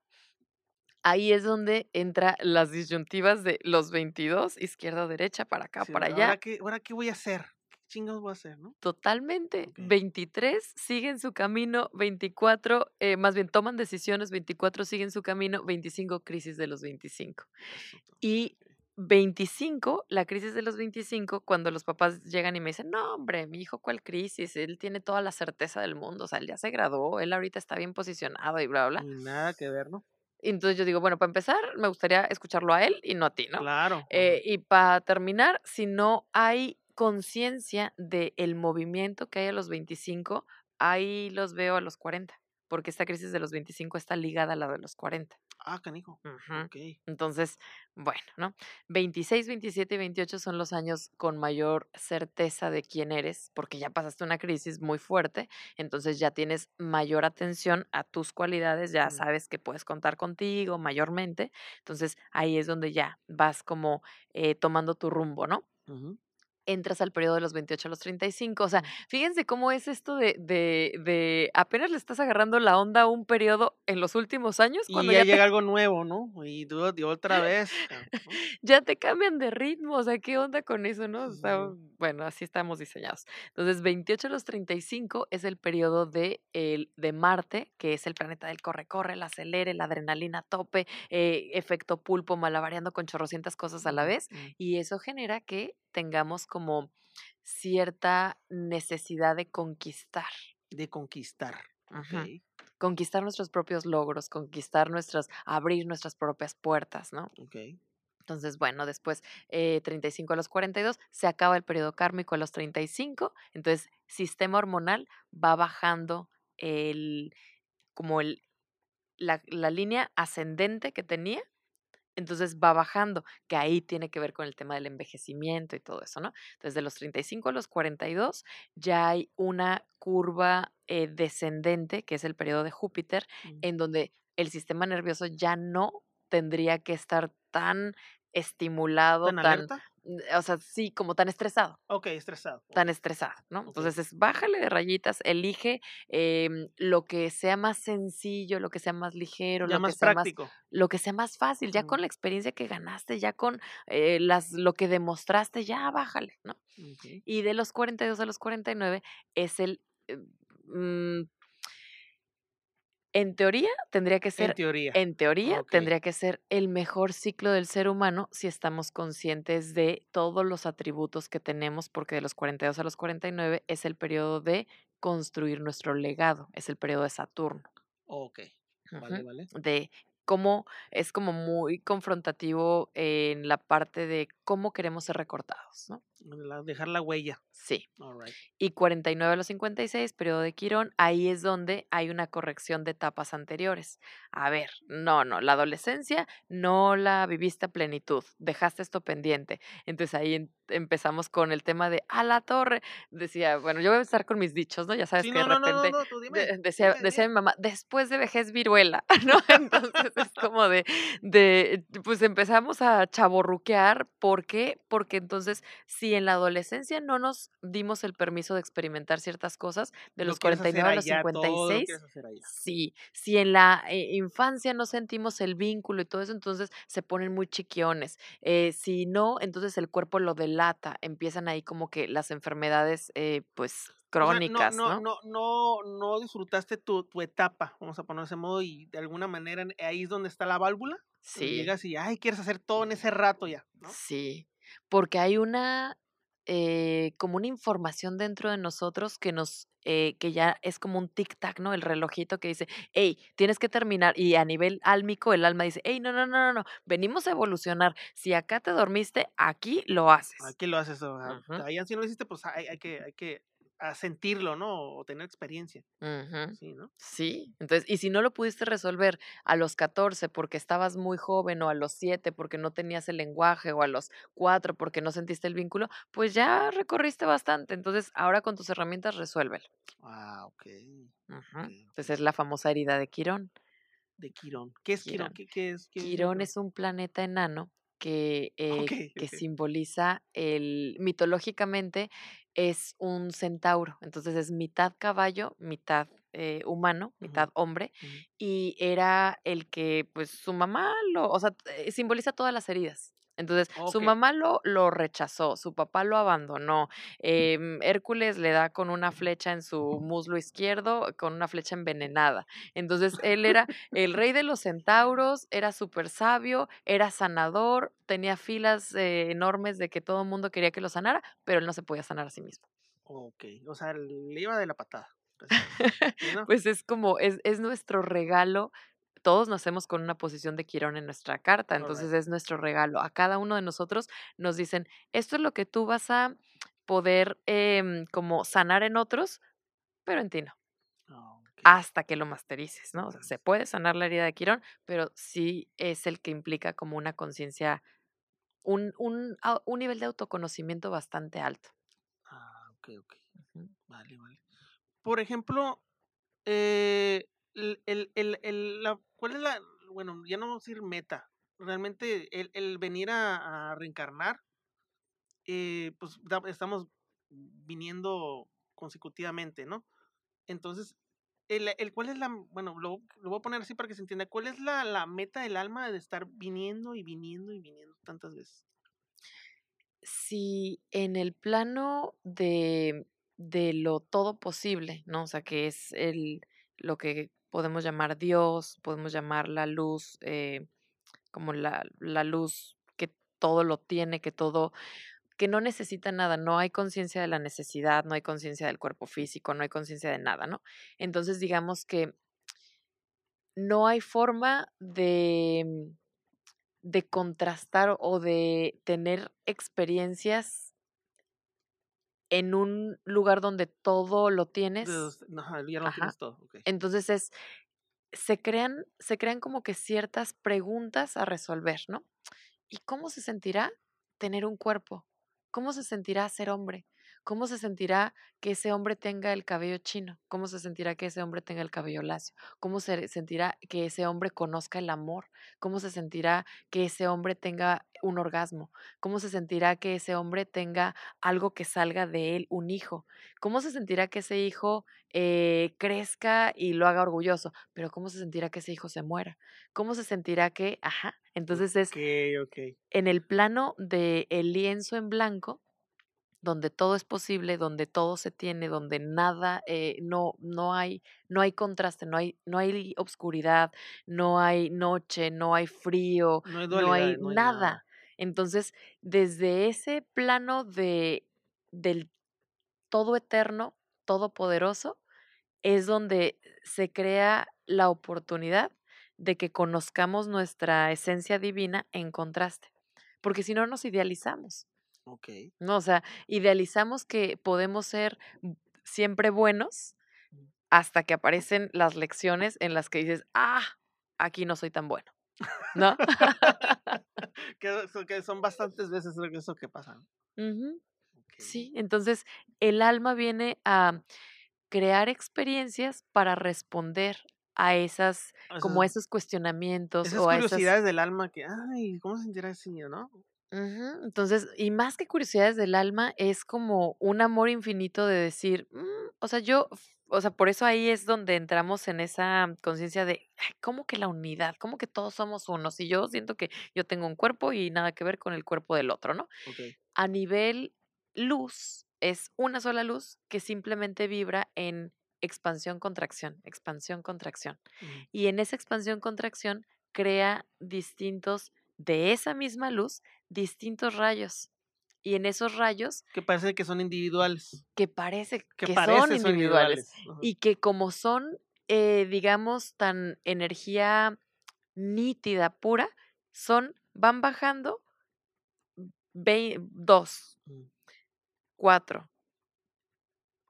Ahí es donde entra las disyuntivas de los 22, izquierda derecha, para acá, Sí, para ¿ahora allá. qué ahora qué voy a hacer? ¿Qué chingados voy a hacer, no? Totalmente. Okey. 23 siguen su camino, 24, eh, más bien toman decisiones, 24 siguen su camino, 25 crisis de los 25. Eso todo, Y okey. 25, la crisis de los 25, cuando los papás llegan y me dicen: "No, hombre, mi hijo, ¿cuál crisis? Él tiene toda la certeza del mundo, o sea, él ya se graduó, él ahorita está bien posicionado", y bla, bla, nada que ver, ¿no? Y entonces yo digo: "Bueno, para empezar, me gustaría escucharlo a él y no a ti", ¿no? Claro, Eh, y para terminar, si no hay conciencia del movimiento que hay a los 25, ahí los veo a los 40, porque esta crisis de los 25 está ligada a la de los 40. Ah, canijo. Okey. Entonces, bueno, ¿no? 26, 27 y 28 son los años con mayor certeza de quién eres, porque ya pasaste una crisis muy fuerte, entonces ya tienes mayor atención a tus cualidades, ya sabes que puedes contar contigo mayormente, entonces ahí es donde ya vas como, eh, tomando tu rumbo, ¿no? Entras al periodo de los 28 a los 35, o sea, fíjense cómo es esto de de de apenas le estás agarrando la onda a un periodo en los últimos años, Y cuando ya ya te llega algo nuevo, ¿no? Y y otra [LAUGHS] vez, ya te cambian de ritmo, o sea, ¿qué onda con eso, no? O sea, bueno, así estamos diseñados. Entonces, 28 a los 35 es el periodo de el de Marte, que es el planeta del corre, corre, el acelere, la adrenalina tope, eh, efecto pulpo, malabareando con chorrocientas cosas a la vez, mm. y eso genera que tengamos como cierta necesidad de conquistar. De conquistar. Conquistar nuestros propios logros, conquistar nuestras abrir nuestras propias puertas, ¿no? Okey. Entonces, bueno, después, eh, 35 a los 42, se acaba el periodo kármico a los 35, entonces, sistema hormonal va bajando el como el la, la línea ascendente que tenía, entonces va bajando, que ahí tiene que ver con el tema del envejecimiento y todo eso, ¿no? Entonces, de los 35 a los 42 ya hay una curva eh, descendente, que es el periodo de Júpiter, Mm. en donde el sistema nervioso ya no tendría que estar tan estimulado, ¿Tan tan, alerta? Mm, o sea, sí, como tan estresado Ok, estresado. tan estresado, ¿no? Entonces es bájale de rayitas, elige em, lo que sea más sencillo, lo que sea más ligero, Ya lo que más sea más, práctico. lo que sea más fácil, ya Mm. con la experiencia que ganaste, ya con eh, las, lo que demostraste, ya bájale, ¿no? Y de los 42 a los 49 es el, eh, mm, en teoría tendría que En ser teoría. en teoría, tendría que ser el mejor ciclo del ser humano si estamos conscientes de todos los atributos que tenemos, porque de los 42 a los 49 es el periodo de construir nuestro legado, es el periodo de Saturno. Ok. Vale, vale. De cómo es como muy confrontativo en la parte de cómo queremos ser recordados, ¿no? La- dejar la huella. Sí. All right. Y 49 a los 56, periodo de Quirón, ahí es donde hay una corrección de etapas anteriores. A ver, no, no, la adolescencia no la viviste a plenitud, dejaste esto pendiente. Entonces ahí en- empezamos con el tema de a la torre. Decía, bueno, yo voy a estar con mis dichos, ¿no? Ya sabes Sí, que no, de no, no, no, repente no, tú dime. de- decía, dime, decía mi mamá, después de vejez viruela, [LAUGHS] ¿no? Entonces es como de, de, pues empezamos a chaborruquear. ¿Por qué? Porque entonces, si en la adolescencia no nos dimos el permiso de experimentar ciertas cosas, de Lo los hacer 49 a los allá, todo lo 56, quieres hacer allá. sí, si en la eh, infancia no sentimos el vínculo y todo eso, entonces se ponen muy chiquiones. Eh, si no, entonces el cuerpo lo delata, empiezan ahí como que las enfermedades, eh, pues, O sea, crónicas, no, ¿no? no, no, no, no disfrutaste tu, tu etapa, vamos a ponerlo de ese modo, y de alguna manera ahí es donde está la válvula. Sí. Llegas y, ay, quieres hacer todo en ese rato ya, ¿no? Sí, porque hay una, eh, como una información dentro de nosotros que nos, eh, que ya es como un tic-tac, ¿no? El relojito que dice, hey, tienes que terminar. Y a nivel álmico, el alma dice, hey, no, no, no, no, no, venimos a evolucionar. Si acá te dormiste, aquí lo haces. Aquí lo haces, allá si no lo hiciste, pues hay, hay que, hay que a sentirlo, ¿no? O tener experiencia, sí, ¿no? Sí, entonces, y si no lo pudiste resolver a los 14 porque estabas muy joven o a los 7 porque no tenías el lenguaje o a los 4 porque no sentiste el vínculo, pues ya recorriste bastante. Entonces, ahora con tus herramientas resuélvelo. Ah, ok. Ujú. ok, ok. Entonces es la famosa herida de Quirón. De Quirón. ¿Qué es Quirón? Quirón. ¿Qué, qué es? Un planeta enano que, eh, que simboliza el, mitológicamente es un centauro. Entonces es mitad caballo, mitad eh, humano, mitad hombre. Y era el que, pues, su mamá lo, o sea, eh, simboliza todas las heridas. Entonces, su mamá lo, lo rechazó, su papá lo abandonó. em, Hércules le da con una flecha en su [LAUGHS] muslo izquierdo, con una flecha envenenada. Entonces, él era [LAUGHS] el rey de los centauros, era súper sabio, era sanador, tenía filas eh, enormes de que todo el mundo quería que lo sanara, pero él no se podía sanar a sí mismo. Ok. O sea, le iba de la patada. [LAUGHS] pues. Pues es como, es, es nuestro regalo. Todos nacemos con una posición de Quirón en nuestra carta, entonces es nuestro regalo. A cada uno de nosotros nos dicen, esto es lo que tú vas a poder em, como sanar en otros, pero en ti no, Ah, hasta que lo masterices, ¿no? O sea, se puede sanar la herida de Quirón, pero sí es el que implica como una conciencia, un, un, un nivel de autoconocimiento bastante alto. Ah, ok, ok. Vale, vale. Por ejemplo, eh, el, el, el, el- la, ¿cuál es la, bueno, ya no vamos a decir meta, realmente el, el venir a, reencarnar, eh, pues estamos viniendo consecutivamente, ¿no? Entonces, el, el, ¿cuál es la, bueno, lo, lo voy a poner así para que se entienda, ¿cuál es la, la meta del alma de estar viniendo y viniendo y viniendo tantas veces? si en el plano de, de lo todo posible, ¿no? O sea, que es el, lo que podemos llamar Dios, podemos llamar la luz, eh, como la, la luz que todo lo tiene, que todo, que no necesita nada, no hay conciencia de la necesidad, no hay conciencia del cuerpo físico, no hay conciencia de nada, ¿no? Entonces, digamos que no hay forma de de contrastar o de tener experiencias en un lugar donde todo lo tienes. ajá, ya lo Ajá. tienes todo. Entonces es se crean, se crean como que ciertas preguntas a resolver, ¿no? ¿Y cómo se sentirá tener un cuerpo? ¿Cómo se sentirá ser hombre? ¿Cómo se sentirá que ese hombre tenga el cabello chino? ¿Cómo se sentirá que ese hombre tenga el cabello lacio? ¿Cómo se sentirá que ese hombre conozca el amor? ¿Cómo se sentirá que ese hombre tenga un orgasmo? ¿Cómo se sentirá que ese hombre tenga algo que salga de él, un hijo? ¿Cómo se sentirá que ese hijo eh, crezca y lo haga orgulloso? Pero ¿cómo se sentirá que ese hijo se muera? ¿Cómo se sentirá que, ajá, entonces es Ok, ok. en el plano del el lienzo en blanco, donde todo es posible, donde todo se tiene, donde nada, eh, no, no hay, no hay contraste, no hay, no hay obscuridad, no hay noche, no hay frío, No hay no hay dualidad, no hay nada. nada. Entonces, desde ese plano de del todo eterno, todopoderoso, es donde se crea la oportunidad de que conozcamos nuestra esencia divina en contraste, porque si no nos idealizamos. Ok. No, o sea, idealizamos que podemos ser siempre buenos Mm. hasta que aparecen las lecciones en las que dices, ah, aquí no soy tan bueno, ¿no? [LAUGHS] que, son bastantes veces eso que pasa. Sí, entonces el alma viene a crear experiencias para responder a esas, O como a sea, esos cuestionamientos esas o a esas... curiosidades del alma que, ay, ¿cómo se sentirá así, no? Entonces, y más que curiosidades del alma, es como un amor infinito de decir, "Mm", o sea, yo, o sea, por eso ahí es donde entramos en esa conciencia de, "Ay, ¿cómo que la unidad? ¿Cómo que todos somos unos? Y yo siento que yo tengo un cuerpo y nada que ver con el cuerpo del otro, ¿no? A nivel luz, es una sola luz que simplemente vibra en expansión, contracción, expansión, contracción. Y en esa expansión, contracción, crea distintos, de esa misma luz, distintos rayos. Y en esos rayos Que parece que son individuales. que parece Que, que, parece son individuales y que como son, eh, digamos, tan energía nítida, pura, son, van bajando dos, Mm. 4,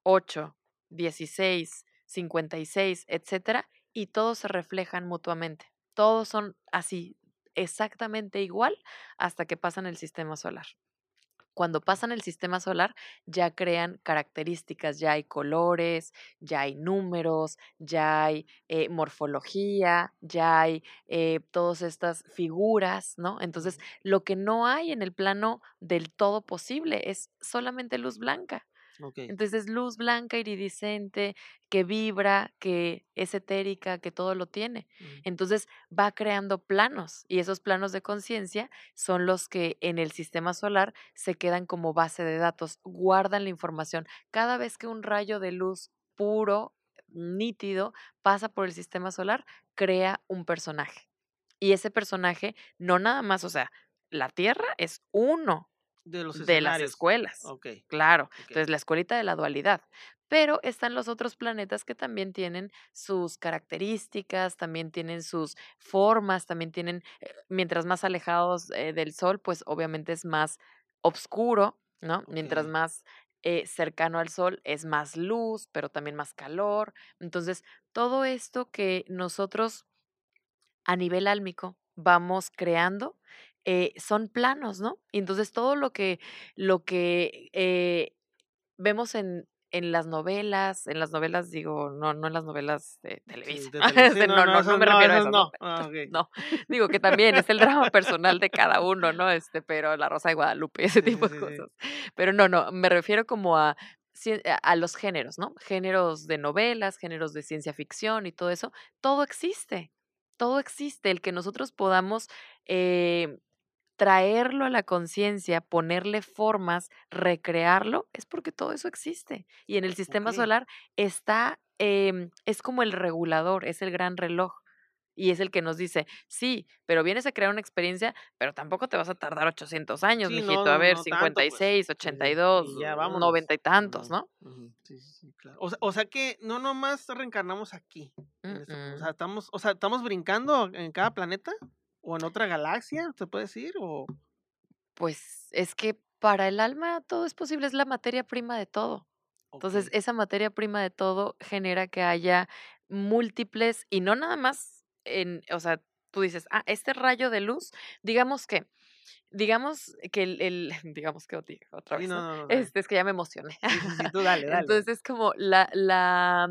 8, 16, 56, etcétera, y todos se reflejan mutuamente. Todos son así, exactamente igual hasta que pasan el sistema solar. Cuando pasan el sistema solar, ya crean características, ya hay colores, ya hay números, ya hay eh, morfología, ya hay eh, todas estas figuras, ¿no? Entonces, lo que no hay en el plano del todo posible es solamente luz blanca. Ok. Entonces, luz blanca iridiscente que vibra, que es etérica, que todo lo tiene. Ujú. Entonces, va creando planos y esos planos de conciencia son los que en el sistema solar se quedan como base de datos, guardan la información. Cada vez que un rayo de luz puro, nítido, pasa por el sistema solar, crea un personaje. Y ese personaje no nada más, o sea, la Tierra es uno De los de las escuelas. Claro, entonces la escuelita de la dualidad. Pero están los otros planetas que también tienen sus características, también tienen sus formas, también tienen, eh, mientras más alejados eh, del Sol, pues obviamente es más oscuro, ¿no? Mientras más eh, cercano al Sol es más luz, pero también más calor. Entonces, todo esto que nosotros a nivel álmico vamos creando eh, son planos, ¿no? Y entonces todo lo que, lo que eh, vemos en, en las novelas, en las novelas digo, no, no en las novelas de Sí, Televisa, de [LAUGHS] sí, este, no, no, no, no, me no, refiero a eso, no. ¿no? Ah, ok. [LAUGHS] No, digo que también es el drama personal de cada uno, ¿no? Este, pero La Rosa de Guadalupe, ese Sí, sí, tipo de sí, sí. cosas. Pero no, no, me refiero como a, a a los géneros, ¿no? Géneros de novelas, géneros de ciencia ficción y todo eso, todo existe, todo existe. El que nosotros podamos eh, traerlo a la conciencia, ponerle formas, recrearlo, es porque todo eso existe. Y en el sistema Ok. solar está, em, es como el regulador, es el gran reloj. Y es el que nos dice, sí, pero vienes a crear una experiencia, pero tampoco te vas a tardar 800 años, Sí, mijito. no, A no, ver, no tanto, pues. 56, Sí, sí. 82, Y ya vámonos. 90 y tantos, ¿no? Sí, sí, sí, claro. O sea, o sea que no nomás reencarnamos aquí. este- o sea, estamos, o sea, estamos brincando en cada planeta o en otra galaxia, se puede decir, o Pues es que para el alma todo es posible, es la materia prima de todo. Entonces, esa materia prima de todo genera que haya múltiples y no nada más en, o sea, tú dices, ah, este rayo de luz, digamos que, digamos que el, el [LAUGHS] digamos que otra vez, no, ¿no? no, no, dale. Este, es que ya me emocioné. Sí, tú dale, [LAUGHS] dale. Entonces es como la, la,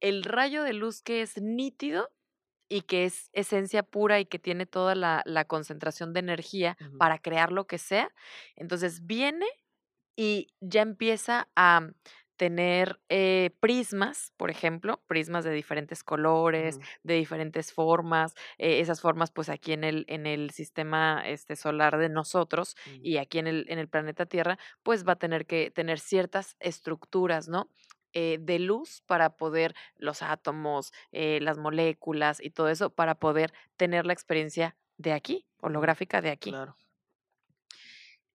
el rayo de luz que es nítido y que es esencia pura y que tiene toda la, la concentración de energía para crear lo que sea. Entonces viene y ya empieza a tener eh, prismas, por ejemplo, prismas de diferentes colores, de diferentes formas. eh, esas formas, pues aquí en el, en el sistema este, solar de nosotros y aquí en el, en el planeta Tierra, pues va a tener que tener ciertas estructuras, ¿no? Eh, de luz para poder, los átomos, eh, las moléculas y todo eso, para poder tener la experiencia de aquí, holográfica de aquí. Claro.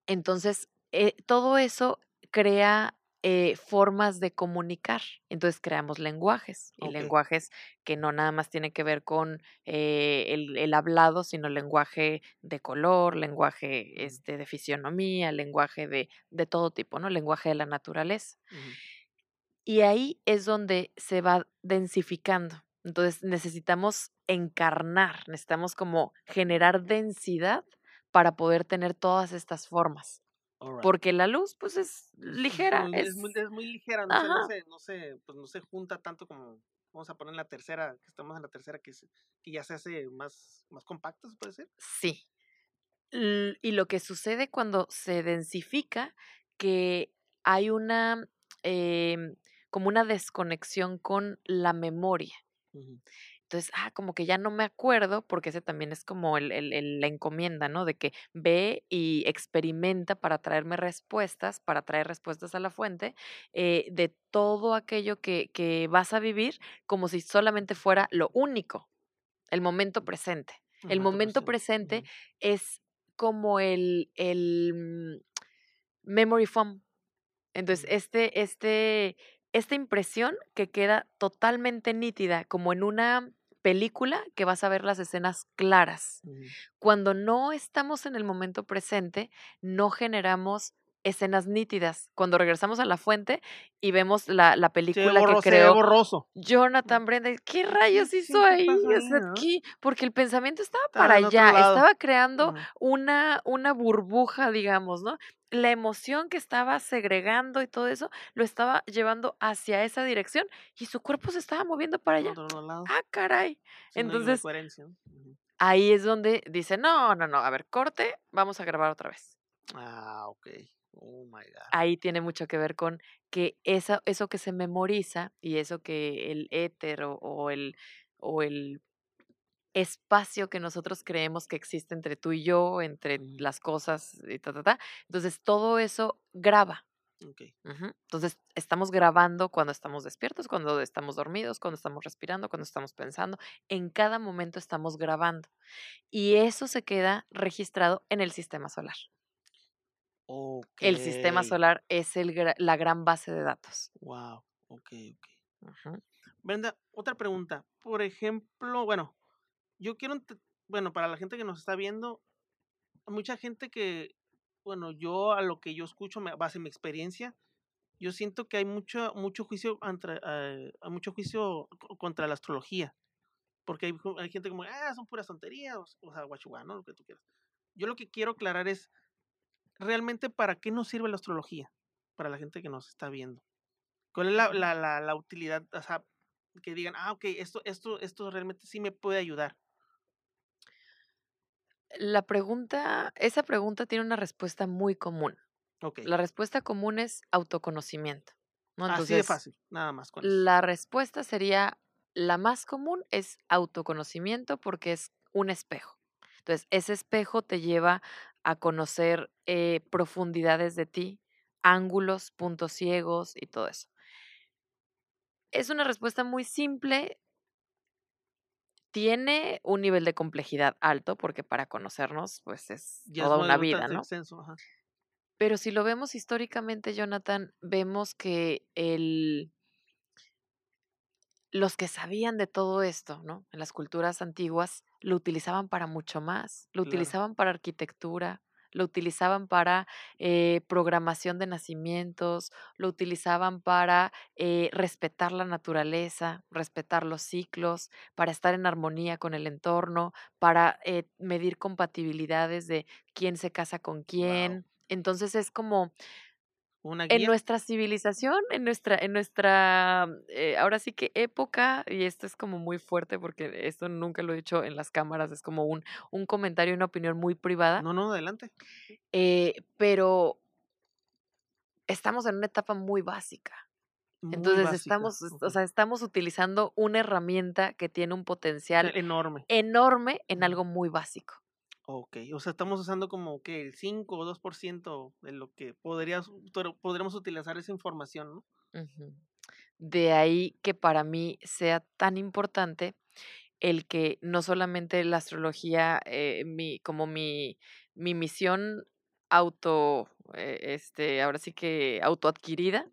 Entonces, eh, todo eso crea eh, formas de comunicar. Entonces creamos lenguajes y lenguajes que no nada más tienen que ver con eh, el, el hablado, sino lenguaje de color, lenguaje este, de fisionomía, lenguaje de, de todo tipo, ¿no? Lenguaje de la naturaleza. Y ahí es donde se va densificando. Entonces necesitamos encarnar, necesitamos como generar densidad para poder tener todas estas formas. Porque la luz, pues es ligera, es, muy, es... es muy ligera, no se, no se, no se, pues no se junta tanto como, vamos a poner en la tercera, que estamos en la tercera, que, que ya se hace más, más compacto, ¿se puede decir? sí. L- Y lo que sucede cuando se densifica, que hay una, em, como una desconexión con la memoria. Entonces, ah, como que ya no me acuerdo, porque ese también es como el, el- el- la encomienda, ¿no? De que ve y experimenta para traerme respuestas, para traer respuestas a la fuente, eh, de todo aquello que, que vas a vivir como si solamente fuera lo único, el momento presente. El El momento momento presente. es como el, el mm, memory foam. Entonces, este, este, esta impresión que queda totalmente nítida, como en una película que vas a ver las escenas claras. Cuando no estamos en el momento presente, no generamos escenas nítidas. Cuando regresamos a la fuente y vemos la, la película que borroso, creó borroso. Jonathan Brenda, ¿qué ¿Qué, rayos sí, hizo ahí? no? ¿qué? Porque el pensamiento estaba Estaba para allá, estaba creando una, una burbuja, digamos, ¿no? La emoción que estaba segregando y todo eso lo estaba llevando hacia esa dirección y su cuerpo se estaba moviendo para allá. otro lado. Ah, caray. Entonces, ahí es donde dice, no, no, no, a ver, corte, vamos a grabar otra vez. Ah, ok. Oh my God. Ahí tiene mucho que ver con que esa, eso que se memoriza y eso que el éter o, o el, o el espacio que nosotros creemos que existe entre tú y yo, entre las cosas y ta, ta, ta. Entonces, todo eso graba. Ok. Ujú. Entonces, estamos grabando cuando estamos despiertos, cuando estamos dormidos, cuando estamos respirando, cuando estamos pensando. En cada momento estamos grabando. Y eso se queda registrado en el sistema solar. El sistema solar es el, la gran base de datos. Wow. Ok, ok. Ujú. Brenda, otra pregunta. Por ejemplo, bueno, yo quiero, bueno, para la gente que nos está viendo, mucha gente que, bueno, yo a lo que yo escucho, me- base en mi experiencia, yo siento que hay mucho, mucho juicio, entre, eh, mucho juicio co- contra la astrología, porque hay, hay gente como, ah, son puras tonterías, o, o sea, guachuá, ¿no? Lo que tú quieras. Yo lo que quiero aclarar es, realmente, ¿para qué nos sirve la astrología? Para la gente que nos está viendo. ¿Cuál es la, la, la utilidad? O sea, que digan, ah, ok, esto, esto, esto realmente sí me puede ayudar. La pregunta, esa pregunta tiene una respuesta muy común. La respuesta común es autoconocimiento, ¿no? Así de fácil, nada más con eso. la respuesta sería, la más común es autoconocimiento porque es un espejo. Entonces, ese espejo te lleva a conocer eh, profundidades de ti, ángulos, puntos ciegos y todo eso. Es una respuesta muy simple, tiene un nivel de complejidad alto porque para conocernos, pues es Ya toda una vida, ¿no? extenso. Ajá. Pero si lo vemos históricamente, Jonathan, vemos que el, los que sabían de todo esto, ¿no? En las culturas antiguas, lo utilizaban para mucho más. Lo Claro. utilizaban para arquitectura, lo utilizaban para eh, programación de nacimientos, lo utilizaban para eh, respetar la naturaleza, respetar los ciclos, para estar en armonía con el entorno, para eh, medir compatibilidades de quién se casa con Wow. quién. Entonces es como Una en nuestra civilización, en nuestra, en nuestra, eh, ahora sí que época, y esto es como muy fuerte porque esto nunca lo he dicho en las cámaras, es como un, un comentario, una opinión muy privada, No, no, adelante. eh, pero estamos en una etapa muy básica. Muy Entonces básica. estamos, es- o sea, estamos utilizando una herramienta que tiene un potencial enorme. enorme en algo muy básico. Ok, o sea, estamos usando como que el 5 o 2% de lo que podrías, pero podríamos utilizar esa información, ¿no? De ahí que para mí sea tan importante el que no solamente la astrología, eh, mi, como mi, mi misión auto, eh, este, ahora sí que autoadquirida.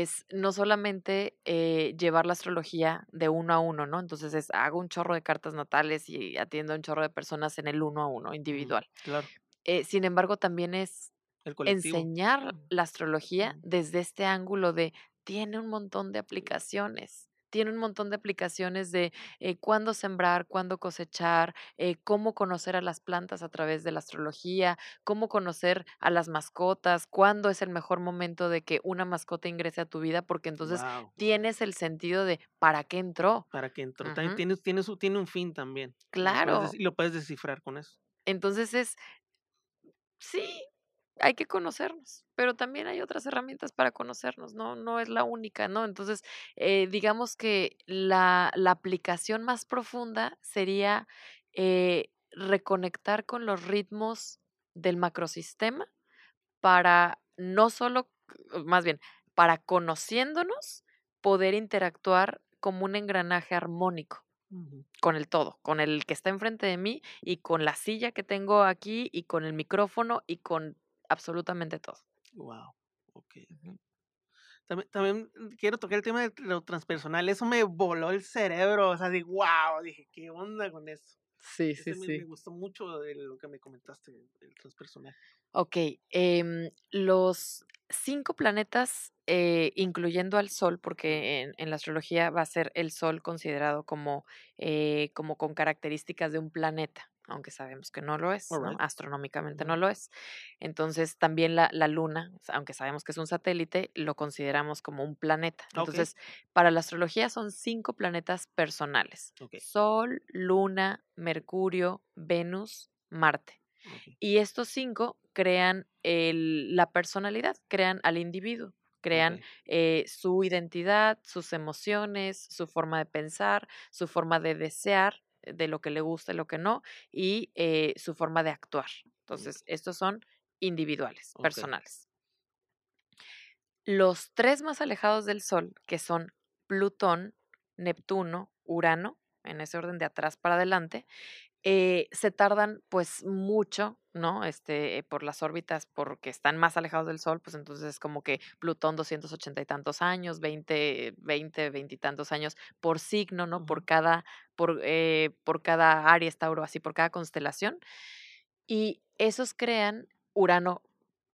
Es no solamente eh, llevar la astrología de uno a uno, ¿no? Entonces es, hago un chorro de cartas natales y atiendo a un chorro de personas en el uno a uno, individual. Claro, Eh, sin embargo, también es el enseñar la astrología desde este ángulo de tiene un montón de aplicaciones. Tiene un montón de aplicaciones de eh, cuándo sembrar, cuándo cosechar, eh, cómo conocer a las plantas a través de la astrología, cómo conocer a las mascotas, cuándo es el mejor momento de que una mascota ingrese a tu vida, porque entonces Wow. tienes el sentido de para qué entró. Para que entró. También tiene, tiene, su, tiene un fin también. Y Claro. deci- lo puedes descifrar con eso. Entonces es, sí, hay que conocernos, pero también hay otras herramientas para conocernos, no, no es la única, ¿no? Entonces, eh, digamos que la, la aplicación más profunda sería eh, reconectar con los ritmos del macrosistema para no solo, más bien, para conociéndonos, poder interactuar como un engranaje armónico con el todo, con el que está enfrente de mí y con la silla que tengo aquí y con el micrófono y con absolutamente todo. Wow. Ok. También, también mm, quiero tocar el tema de lo transpersonal. Eso me voló el cerebro. O sea, de wow. Dije, ¿qué onda con eso? Sí, sí, Ese me, me sí. gustó mucho de lo que me comentaste del transpersonal. Ok, em, los cinco planetas, eh, incluyendo al Sol, porque en, en la astrología va a ser el Sol considerado como, eh, como con características de un planeta, aunque sabemos que no lo es. Astronómicamente no lo es. Entonces, también la, la Luna, aunque sabemos que es un satélite, lo consideramos como un planeta. Entonces, para la astrología son cinco planetas personales. Sol, Luna, Mercurio, Venus, Marte. Y estos cinco crean el- la personalidad, crean al individuo, crean eh, su identidad, sus emociones, su forma de pensar, su forma de desear, de lo que le gusta y lo que no, y eh, su forma de actuar. Entonces, estos son individuales, personales. Los tres más alejados del Sol, que son Plutón, Neptuno, Urano, en ese orden de atrás para adelante, eh, se tardan pues mucho, ¿no? Este, por las órbitas, porque están más alejados del Sol, pues entonces es como que Plutón 280 y tantos años, 20, 20, 20 y tantos años por signo, ¿no? Por cada, por, eh, por cada Aries, Tauro, así por cada constelación. Y esos crean Urano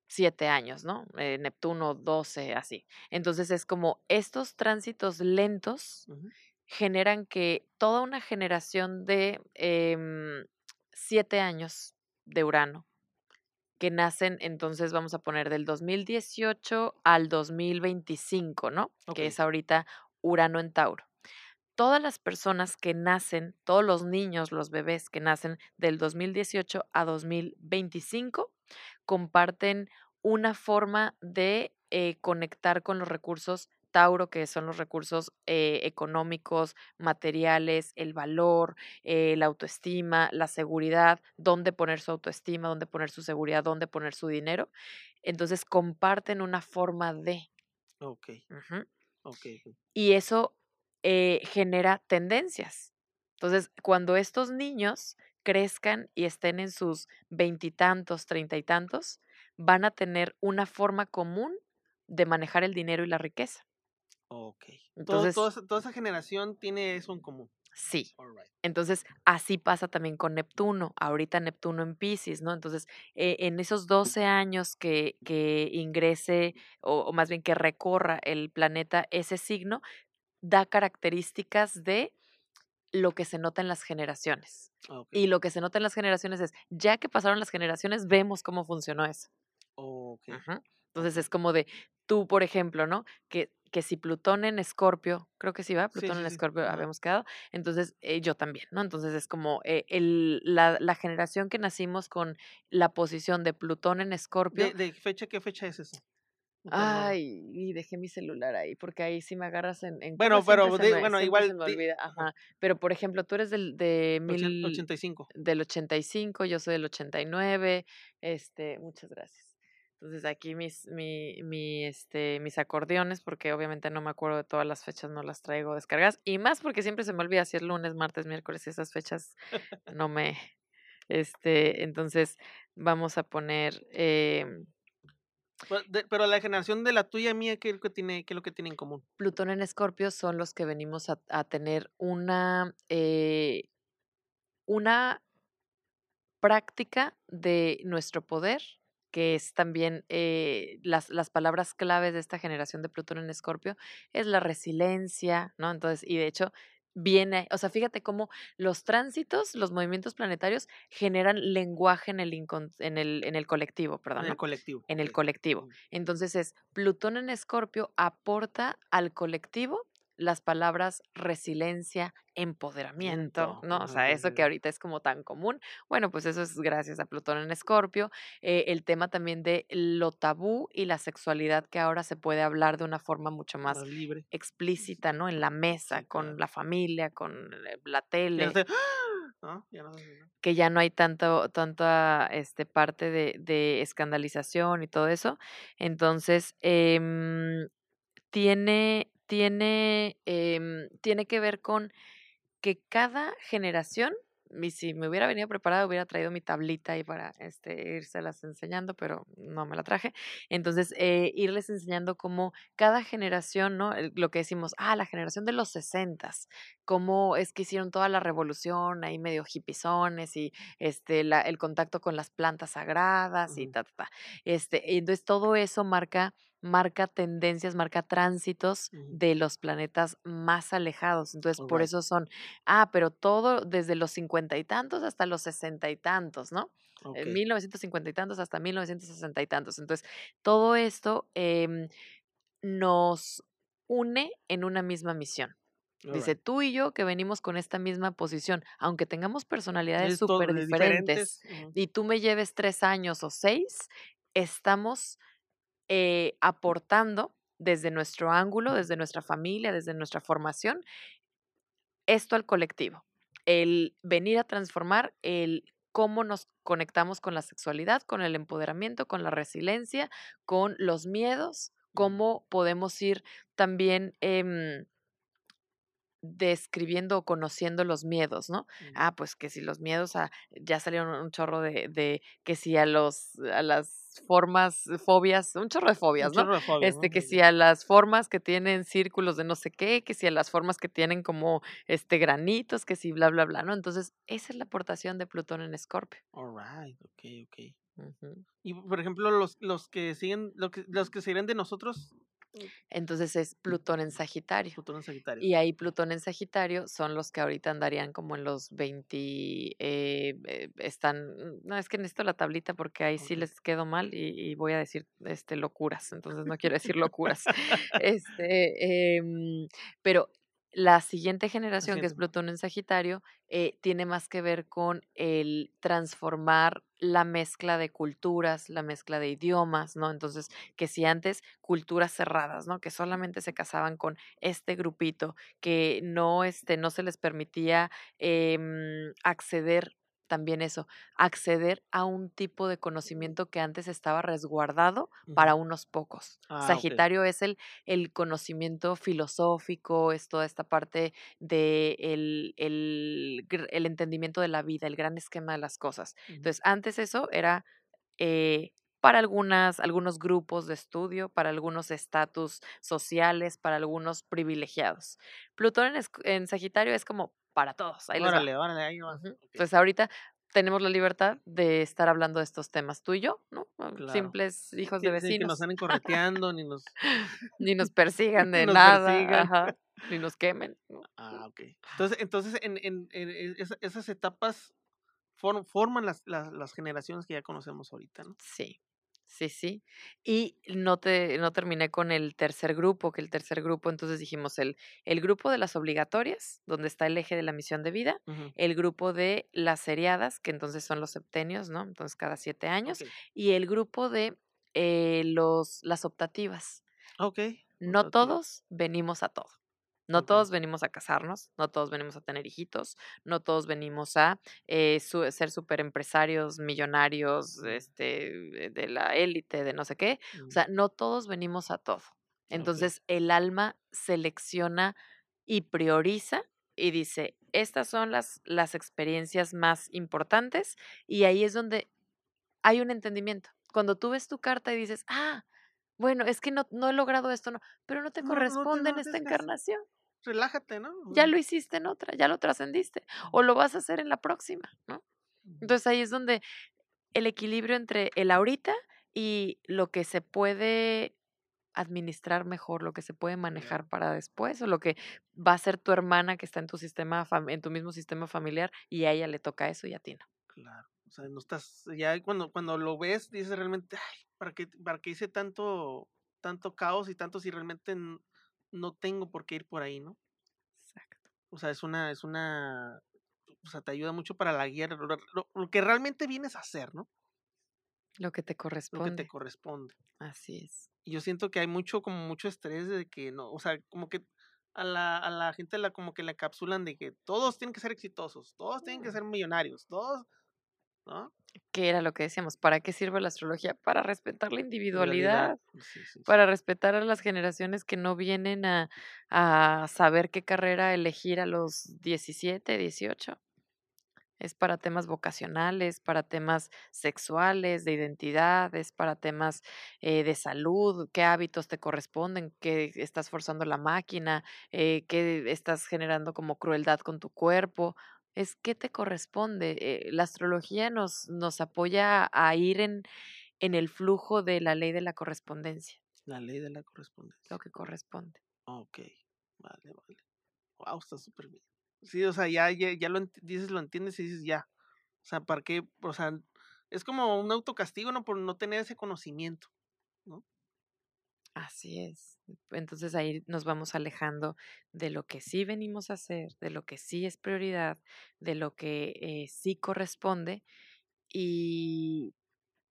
siete años, ¿no? Eh, Neptuno 12, así. Entonces es como estos tránsitos lentos. Generan que toda una generación de em, siete años de Urano, que nacen, entonces vamos a poner del 2018 al 2025, ¿no? Que es ahorita Urano en Tauro. Todas las personas que nacen, todos los niños, los bebés que nacen del 2018 a 2025, comparten una forma de eh, conectar con los recursos Tauro, que son los recursos eh, económicos, materiales, el valor, eh, la autoestima, la seguridad, dónde poner su autoestima, dónde poner su seguridad, dónde poner su dinero. Entonces comparten una forma de. Ok. Ujú. Ok. ok. Y eso eh, genera tendencias. Entonces, cuando estos niños crezcan y estén en sus veintitantos, treinta y tantos, van a tener una forma común de manejar el dinero y la riqueza. Ok. Entonces, toda, esa, toda esa generación tiene eso en común. Sí. Alright. Entonces, así pasa también con Neptuno. Ahorita Neptuno en Pisces, ¿no? Entonces, eh, en esos 12 años que, que ingrese, o, o más bien que recorra el planeta ese signo, da características de lo que se nota en las generaciones. Ah, ok. Y lo que se nota en las generaciones es, ya que pasaron las generaciones, vemos cómo funcionó eso. Ok. Ujú. Entonces es como de tú, por ejemplo, ¿no? Que, que si Plutón en Escorpio, creo que sí va, Sí, Plutón sí, en sí. Escorpio Ajá. habíamos quedado, entonces eh, yo también, ¿no? Entonces es como eh, el, la, la generación que nacimos con la posición de Plutón en Escorpio. ¿De, de fecha qué fecha es tengo- Ay, y dejé mi celular ahí, porque ahí sí me agarras en, en Bueno, pero de- me- bueno, igual olvida, ajá. Pero por ejemplo, tú eres del de Ochen- mil, 85. del 85, yo soy del 89, este, muchas gracias. Entonces aquí mis, mi, mi, este, mis acordeones, porque obviamente no me acuerdo de todas las fechas, no las traigo descargadas, y más porque siempre se me olvida si es lunes, martes, miércoles, y esas fechas no me, este, entonces vamos a poner, em, Pero, de- pero la generación de la tuya y mía, ¿qué es lo que tiene, qué es lo que tiene en común? Plutón en Escorpio son los que venimos a, a tener una, eh, una práctica de nuestro poder, que es también eh, las, las palabras claves de esta generación de Plutón en Escorpio, es la resiliencia, ¿no? Entonces, y de hecho, viene, o sea, fíjate cómo los tránsitos, los movimientos planetarios generan lenguaje en el, en el, en el colectivo, perdón, En ¿no? el colectivo. en el colectivo. Entonces es Plutón en Escorpio aporta al colectivo las palabras resiliencia, empoderamiento, Miento, ¿no? O sea, eso que ahorita es como tan común. Bueno, pues eso es gracias a Plutón en Escorpio. Eh, el tema también de lo tabú y la sexualidad que ahora se puede hablar de una forma mucho más Más libre. explícita, ¿no? En la mesa, con la familia, con la Ya no tele sé, ¿no? Ya no sé, ¿no? que ya no hay tanto, tanta este, parte de, de escandalización y todo eso. Entonces, em, tiene, tiene, em, tiene que ver con que cada generación, y si me hubiera venido preparada, hubiera traído mi tablita ahí para este, irselas enseñando, pero no me la traje. Entonces, eh, irles enseñando cómo cada generación, ¿no? Lo que decimos, ah, la generación de los sesentas, cómo es que hicieron toda la revolución, ahí medio hipizones y este, la, el contacto con las plantas sagradas y ta, ta, ta. Este, entonces todo eso marca marca tendencias, marca tránsitos de los planetas más alejados. Entonces, por eso son, ah, pero todo desde los cincuenta y tantos hasta los sesenta y tantos, ¿no? Ok. En 1950 y tantos hasta 1960 y tantos. Entonces, todo esto em, nos une en una misma misión. Dice, tú y yo que venimos con esta misma posición, aunque tengamos personalidades súper diferentes, diferentes. y tú me lleves tres años o seis, estamos eh, aportando desde nuestro ángulo, desde nuestra familia, desde nuestra formación, esto al colectivo. El venir a transformar el cómo nos conectamos con la sexualidad, con el empoderamiento, con la resiliencia, con los miedos, Ujú. cómo podemos ir también em, describiendo o conociendo los miedos, ¿no? Ujú. Ah, pues que si los miedos a, ya salieron un chorro de, de que si a los, a las formas, fobias, un chorro de Un fobias, ¿no? chorro de fobias, Este, ¿no? que Sí, si a las formas que tienen círculos de no sé qué, que si a las formas que tienen como este granitos, que si bla, bla, bla, ¿no? Entonces, esa es la aportación de Plutón en Escorpio. Alright, ok, ok. Ujú. Y por ejemplo, los, los que siguen, lo que, los que seguirán de nosotros, Entonces es Plutón en Sagitario. Plutón en Sagitario. Y ahí Plutón en Sagitario son los que ahorita andarían como en los 20, eh, eh, están, no, es que necesito la tablita porque ahí sí les quedo mal y, y voy a decir este, locuras, entonces no quiero decir [LAUGHS] locuras. Este, em, pero la siguiente generación, que es. Plutón en Sagitario, eh, tiene más que ver con el transformar la mezcla de culturas, la mezcla de idiomas, ¿no? Entonces, que si antes culturas cerradas, ¿no? Que solamente se casaban con este grupito, que no, este, no se les permitía em, acceder también eso, acceder a un tipo de conocimiento que antes estaba resguardado para unos pocos. Ah. Sagitario es el, el conocimiento filosófico, es toda esta parte de el, el, entendimiento de la vida, el gran esquema de las cosas. Entonces, antes eso era eh, para algunas, algunos grupos de estudio, para algunos estatus sociales, para algunos privilegiados. Plutón en, en Sagitario es como para todos. Ahí. Órale, órale, ahí va. Ujú. Ok, Entonces ahorita tenemos la libertad de estar hablando de estos temas, tú y yo, ¿no? Ah, claro. Simples hijos Sí, de sí, que nos vecinos. anden [LAUGHS] correteando, ni nos, Ni nos [LAUGHS] persigan de nos nada, persigan. ajá, ni nos quemen. ¿no? Ah, ok. Entonces, entonces en, en- en- en esa- esas etapas for- forman las, las, las generaciones que ya conocemos ahorita, ¿no? Sí, sí, sí. Y no te, no terminé con el tercer grupo, que el tercer grupo, entonces dijimos el, el grupo de las obligatorias, donde está el eje de la misión de vida, el grupo de las seriadas, que entonces son los septenios, ¿no? Entonces cada siete años, y el grupo de eh, los, las optativas. ok, No todos venimos a todo. No todos venimos a casarnos, no todos venimos a tener hijitos, no todos venimos a eh, su- ser super empresarios, millonarios, este, de de la élite, de no sé qué. O ujú, sea, no todos venimos a todo. Entonces, el alma selecciona y prioriza y dice, estas son las, las experiencias más importantes y ahí es donde hay un entendimiento. Cuando tú ves tu carta y dices, ah, bueno, es que no, no he logrado esto, no, pero no te No, no te, corresponde en esta encarnación. Relájate, ¿no? Ya lo hiciste en otra, ya lo trascendiste o lo vas a hacer en la próxima, ¿no? Entonces ahí es donde el equilibrio entre el ahorita y lo que se puede administrar mejor, lo que se puede manejar para después o lo que va a ser tu hermana que está en tu sistema en tu mismo sistema familiar y a ella le toca eso y a ti no. claro. O sea, no estás, ya cuando, cuando lo ves, dices realmente, ay, ¿para qué, para qué hice tanto, tanto caos y tanto si realmente no tengo por qué ir por ahí, ¿no? Exacto. O sea, es una, es una, o sea, te ayuda mucho para la guía, lo, lo- lo que realmente vienes a hacer, ¿no? Lo que te Lo que te corresponde. corresponde. Así es. Y yo siento que hay mucho, como mucho estrés de que no, o sea, como que a la, a la gente la como que la capsulan de que todos tienen que ser exitosos, todos tienen que Mm. ser millonarios, todos, ¿no? ¿Qué era lo que decíamos? ¿Para qué sirve la astrología? Para respetar la individualidad. Individualidad. Sí, sí, sí. para respetar a las generaciones que no vienen a, a saber qué carrera elegir a los 17, 18. Es para temas vocacionales, para temas sexuales, de identidad, es para temas eh, de salud, qué hábitos te corresponden, qué estás forzando la máquina, eh, qué estás generando como crueldad con tu cuerpo. Es qué te corresponde. Eh, la astrología nos, nos apoya a ir en, en el flujo de la ley de la correspondencia La ley de la correspondencia. lo que corresponde. Ok, vale, vale. Wow, está súper bien. Sí, o sea, ya, ya, ya lo dices, lo entiendes y dices ya. O sea, ¿para qué? O sea, es como un autocastigo, ¿no? Por no tener ese conocimiento, ¿no? Así es. Entonces ahí nos vamos alejando de lo que sí venimos a hacer, de lo que sí es prioridad, de lo que eh, sí corresponde y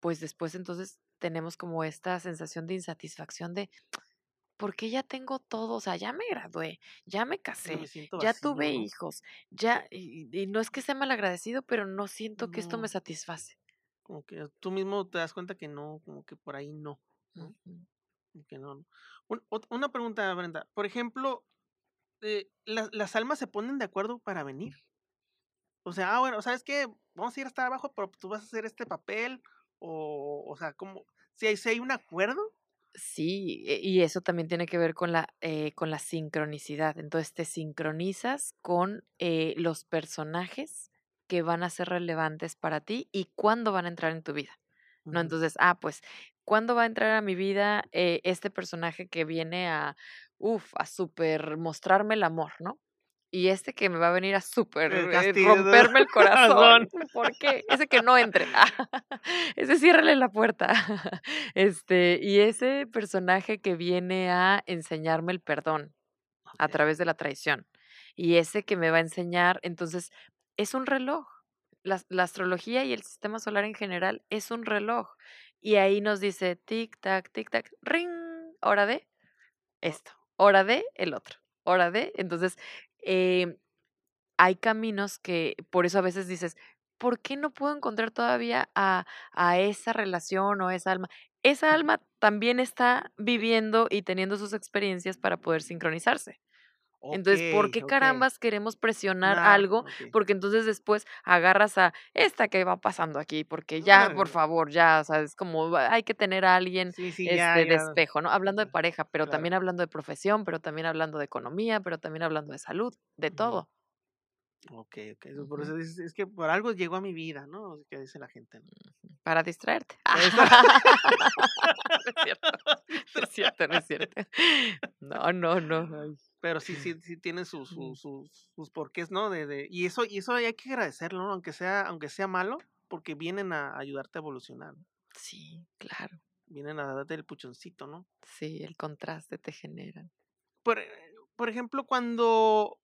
pues después entonces tenemos como esta sensación de insatisfacción de, ¿por qué ya tengo todo? O sea, ya me gradué, ya me casé, me ya tuve hijos, ya, y, y no es que sea malagradecido, pero no siento que esto me satisface. como que tú mismo te das cuenta que no, como que por ahí no, ¿no? Una pregunta, Brenda. Por ejemplo, eh, las, las almas se ponen de acuerdo para venir. O sea, ah, bueno, ¿sabes qué? Vamos a ir hasta abajo, pero tú vas a hacer este papel. O, o sea, como, si hay, si hay un acuerdo. Sí, e- y eso también tiene que ver con la, eh, con la sincronicidad. Entonces te sincronizas con eh, los personajes que van a ser relevantes para ti y cuándo van a entrar en tu vida. ¿No? Entonces, ah, pues, ¿cuándo va a entrar a mi vida eh, este personaje que viene a, uf, a super mostrarme el amor, ¿no? Y este que me va a venir a super eh, romperme el [LAUGHS] corazón. [LAUGHS] ¿Por qué? Ese que no entre. [LAUGHS] ese ciérrale la puerta. Este, y ese personaje que viene a enseñarme el perdón a través de la traición. Y ese que me va a enseñar, entonces, es un reloj. La, la astrología y el sistema solar en general es un reloj. Y ahí nos dice tic, tac, tic, tac, ring, hora de esto, hora de el otro, hora de. Entonces, eh, hay caminos que, por eso a veces dices, ¿por qué no puedo encontrar todavía a, a esa relación o esa alma? Esa alma también está viviendo y teniendo sus experiencias para poder sincronizarse. Entonces, ¿por qué carambas queremos presionar Nah, algo? Porque entonces después agarras a esta que va pasando aquí, porque ya, por favor, ya, o sea, es como va- hay que tener a alguien Sí, sí, este, ya, de espejo, ¿no? Hablando de pareja, pero Claro. también hablando de profesión, pero también hablando de economía, pero también hablando de salud, de todo. Ok, ok. eso- Por eso dices, es que por algo llegó a mi vida, ¿no? Así Que dice la gente. ¿no? Para distraerte. [LAUGHS] No es cierto. No es cierto, no es cierto. No, [LAUGHS] no, no. Pero sí, [LAUGHS] sí, sí tiene sus, sus, sus, sus porqués, ¿no? De, de, y eso, y eso hay que agradecerlo, ¿no? Aunque sea, aunque sea malo, porque vienen a ayudarte a evolucionar. Sí, claro. Vienen a darte el puchoncito, ¿no? Sí, el contraste te genera. Por, eh, por ejemplo, cuando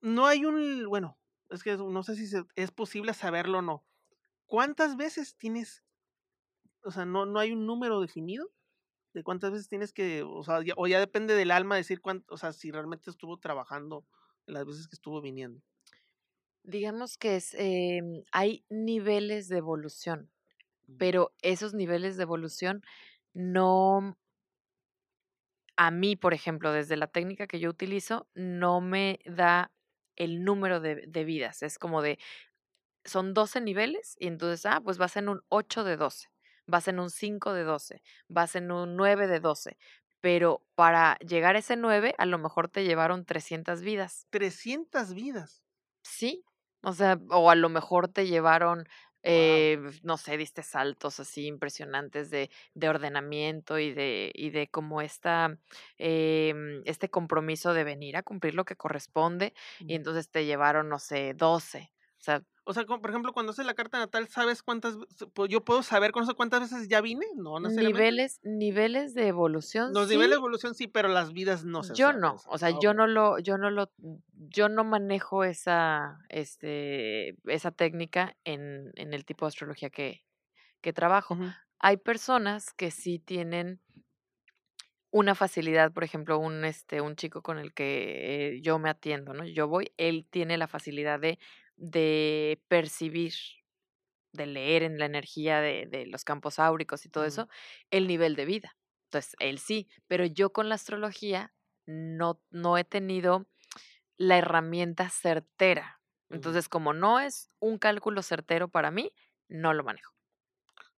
no hay un, bueno, es que no sé si se- es posible saberlo o no. ¿Cuántas veces tienes, o sea, no, no hay un número definido de cuántas veces tienes que, o sea, ya, o ya depende del alma decir cuánto, o sea, si realmente estuvo trabajando las veces que estuvo viniendo. Digamos que es, em, hay niveles de evolución, pero esos niveles de evolución no, a mí, por ejemplo, desde la técnica que yo utilizo, no me da el número de, de vidas. Es como de, son 12 niveles y entonces, ah, pues vas en un 8 de 12, vas en un 5 de 12, vas en un 9 de 12. Pero para llegar a ese 9, a lo mejor te llevaron 300 vidas. 300 vidas. Sí, o sea, o a lo mejor te llevaron, Wow. eh, no sé, diste saltos así impresionantes de, de ordenamiento y de, y de como esta, em, este compromiso de venir a cumplir lo que corresponde y entonces te llevaron, no sé, 12. O sea, O sea, como, por ejemplo, cuando haces la carta natal, ¿sabes cuántas veces? Yo puedo saber con eso cuántas veces ya vine, no necesariamente. niveles, niveles de evolución, Los niveles de evolución sí, pero las vidas no se yo saben. no, o sea, Ah, yo no lo, yo no lo, yo no manejo esa, este, esa técnica en, en el tipo de astrología que, que trabajo. Hay personas que sí tienen una facilidad, por ejemplo, un, este, un chico con el que eh, yo me atiendo, ¿no? Yo voy, él tiene la facilidad de, de percibir, de leer en la energía de, de los campos áuricos y todo eso, el nivel de vida. Entonces, él sí, pero yo con la astrología no, no he tenido la herramienta certera. Entonces, como no es un cálculo certero para mí, no lo manejo.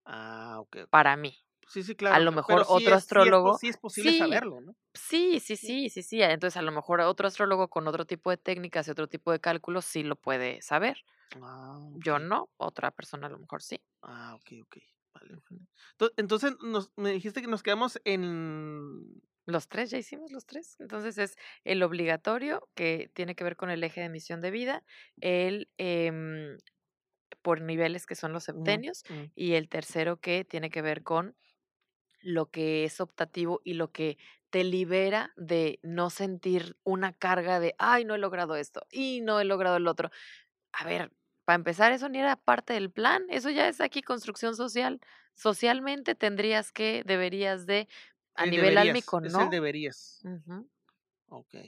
Ah, ok. Para mí. Sí, sí, A claro. lo no, mejor Pero sí otro sí es, astrólogo, sí es posible sí, saberlo, ¿no? sí, sí, Sí. sí, sí, sí. Entonces, a lo mejor otro astrólogo con otro tipo de técnicas y otro tipo de cálculos sí lo puede saber. Ah, Yo no, otra persona a lo mejor sí. Ah, ok, ok. Vale, Entonces, nos, me dijiste que nos quedamos en... Los tres, ya hicimos los tres. Entonces es el obligatorio, que tiene que ver con el eje de emisión de vida, el em, por niveles, que son los Ujú, septenios, ujú. y el tercero que tiene que ver con lo que es optativo y lo que te libera de no sentir una carga de, ay, no he logrado esto y no he logrado el otro. A ver, para empezar, eso ni era parte del plan, eso ya es aquí construcción social. Socialmente tendrías que, deberías de, a El nivel deberías, álmico, es el no. deberías.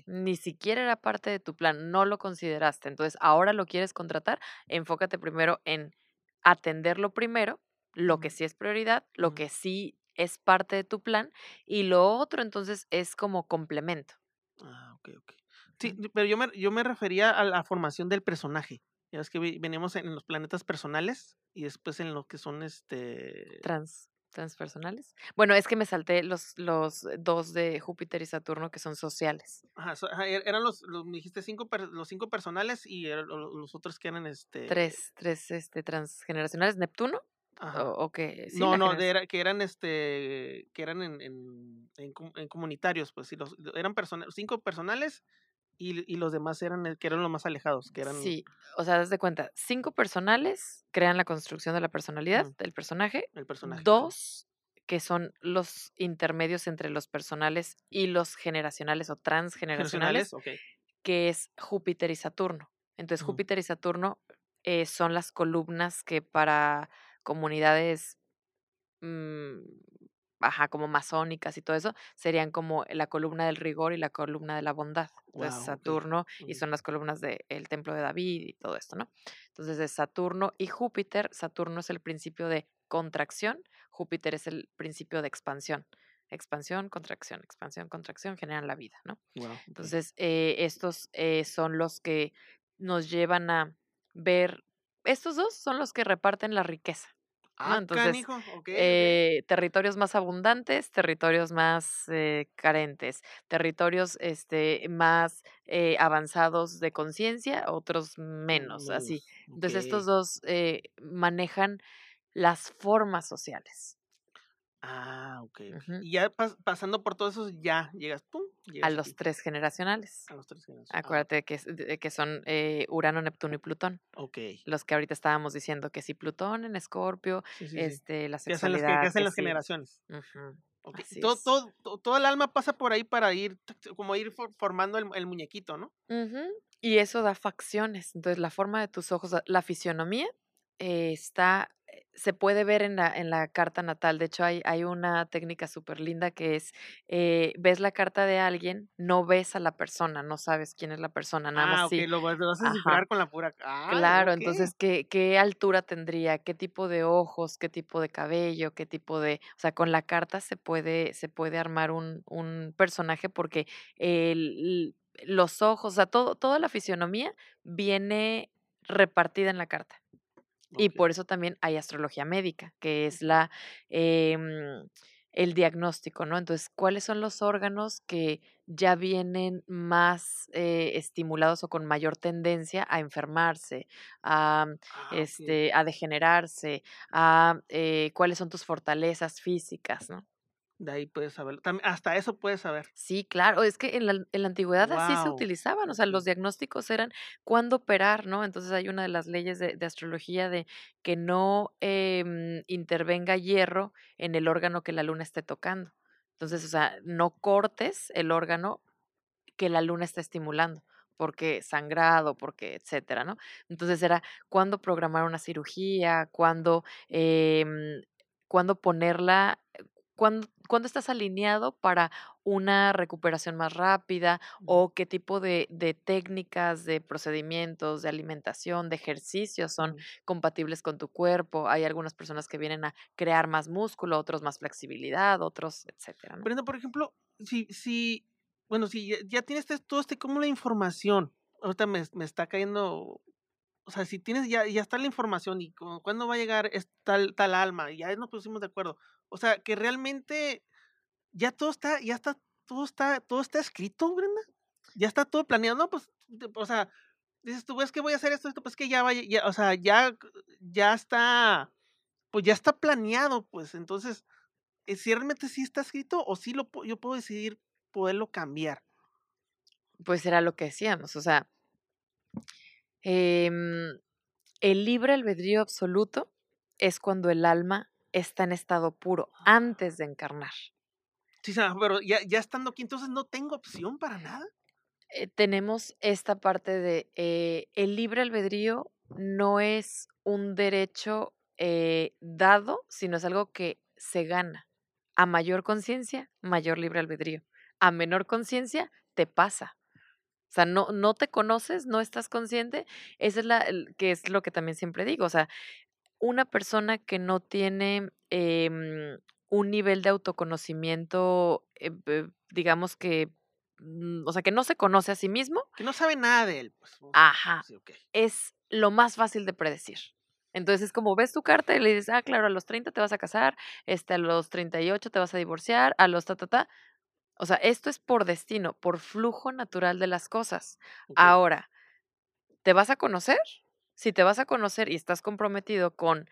Ni siquiera era parte de tu plan, no lo consideraste. Entonces, ahora lo quieres contratar, enfócate primero en atenderlo primero, lo que sí es prioridad, lo que sí es parte de tu plan, y lo otro entonces es como complemento. Ah, ok, ok. Sí, pero yo me, yo me refería a la formación del personaje. Ya ves que venimos en los planetas personales y después en lo que son este... Trans, transpersonales. Bueno, es que me salté los, los dos de Júpiter y Saturno que son sociales. Ajá, so- ajá, er- eran los, los- me dijiste cinco, los cinco personales y eran los otros que eran este... Tres, tres este, transgeneracionales. ¿Neptuno? O, que sí, No, no, de generación. era- que eran este, que eran en, en, en com- en comunitarios, pues sí, los, eran persona- cinco personales y, y los demás eran el- que eran los más alejados, que eran... Sí, o sea, das de cuenta, cinco personales crean la construcción de la personalidad ujú, del personaje, el personaje. dos que son los intermedios entre los personales y los generacionales o transgeneracionales, Generacionales, ok. que es Júpiter y Saturno. Entonces, Júpiter y Saturno eh, son las columnas que para comunidades mm, ajá, como masónicas y todo eso, serían como la columna del rigor y la columna de la bondad. Entonces, Wow. Saturno, y son las columnas del templo de David y todo esto, ¿no? Entonces, es Saturno y Júpiter. Saturno es el principio de contracción, Júpiter es el principio de expansión. Expansión, contracción, expansión, contracción generan la vida, ¿no? wow. Entonces, eh, estos eh, son los que nos llevan a ver, estos dos son los que reparten la riqueza. Ah, Entonces, eh, territorios más abundantes, territorios más, eh, carentes, territorios, este, más, eh, avanzados de conciencia, otros menos, así. Entonces, estos okey. 2 eh, manejan las formas sociales. Ah. Ujú. Y ya pas pasando por todos esos, ya llegas, pum, A los. 3 generacionales. A los 3 generaciones. Ah. Acuérdate que de que son, eh, Urano, Neptuno y Plutón. Okey. Los que ahorita estábamos diciendo que si Plutón en Escorpio, Sí, sí, sí. este, la ¿Qué hacen las que sexualidad, hacen que las sí generaciones? Así todo todo to toda el alma pasa por ahí para ir como ir for formando el el muñequito, ¿no? Ujú, y eso da facciones. Entonces, la forma de tus ojos, la fisionomía, eh, está se puede ver en la en la carta natal. De hecho, hay hay una técnica superlinda que es, eh, ves la carta de alguien, no ves a la persona, no sabes quién es la persona, nada más Ah, sí okey, lo vas lo vas a descifrar con la pura ¡ay, Claro, entonces, ¿qué qué altura tendría? ¿Qué tipo de ojos? ¿Qué tipo de cabello? ¿Qué tipo de? O sea, con la carta se puede se puede armar un un personaje porque el los ojos, o sea, todo toda la fisionomía viene repartida en la carta. Y por eso también hay astrología médica, que es la, em, el diagnóstico, ¿no? Entonces, ¿cuáles son los órganos que ya vienen más, eh, estimulados o con mayor tendencia a enfermarse, a, Ah, este, a degenerarse, a, eh, cuáles son tus fortalezas físicas, ¿no? De ahí puedes saberlo, hasta eso puedes saber. Sí, claro, es que en la en la antigüedad así se utilizaban, o sea, los diagnósticos eran cuándo operar, ¿no? Entonces, hay una de las leyes de de astrología de que no, em, intervenga hierro en el órgano que la luna esté tocando. Entonces, o sea, no cortes el órgano que la luna está estimulando, porque sangrado, porque etcétera, ¿no? Entonces, era cuándo programar una cirugía, cuándo, em, cuándo ponerla, cuán cuándo estás alineado para una recuperación más rápida, o qué tipo de de técnicas, de procedimientos, de alimentación, de ejercicios son compatibles con tu cuerpo. Hay algunas personas que vienen a crear más músculo, otros más flexibilidad, otros etcétera, ¿no? Brenda, por ejemplo, si si, bueno, si ya ya tienes este todo este cúmulo de información, ahorita me me está cayendo, o sea, si tienes ya ya está la información y como cuándo va a llegar es tal tal alma, y ya nos pusimos de acuerdo. O sea, que realmente ya todo está ya está todo está todo está escrito, Brenda, ya está todo planeado, ¿no? Pues, o sea, dices tú: "Es que voy a hacer esto, esto", pues, que ya vaya ya, o sea, ya ya está, pues, ya está planeado, pues, entonces, eh, si realmente sí está escrito, o sí lo yo puedo decidir poderlo cambiar. Pues, era lo que decíamos, o sea em, el libre albedrío absoluto es cuando el alma está en estado puro, antes de encarnar. Sí, pero ya ya estando aquí, entonces, ¿no tengo opción para nada? Eh, tenemos esta parte de, eh, el libre albedrío no es un derecho, eh, dado, sino es algo que se gana. A mayor conciencia, mayor libre albedrío. A menor conciencia, te pasa. O sea, no no te conoces, no estás consciente, esa es la el que es lo que también siempre digo, o sea, una persona que no tiene, em, un nivel de autoconocimiento, eh, b digamos que, mm, o sea, que no se conoce a sí mismo Que no sabe nada de él, pues, ajá, sí, es lo más fácil de predecir. Entonces, es como ves tu carta y le dices: "Ah, claro, a los 30 te vas a casar, este, a los 38 te vas a divorciar, a los ta, ta, ta". O sea, esto es por destino, por flujo natural de las cosas. Ahora, ¿te vas a conocer? Si te vas a conocer y estás comprometido con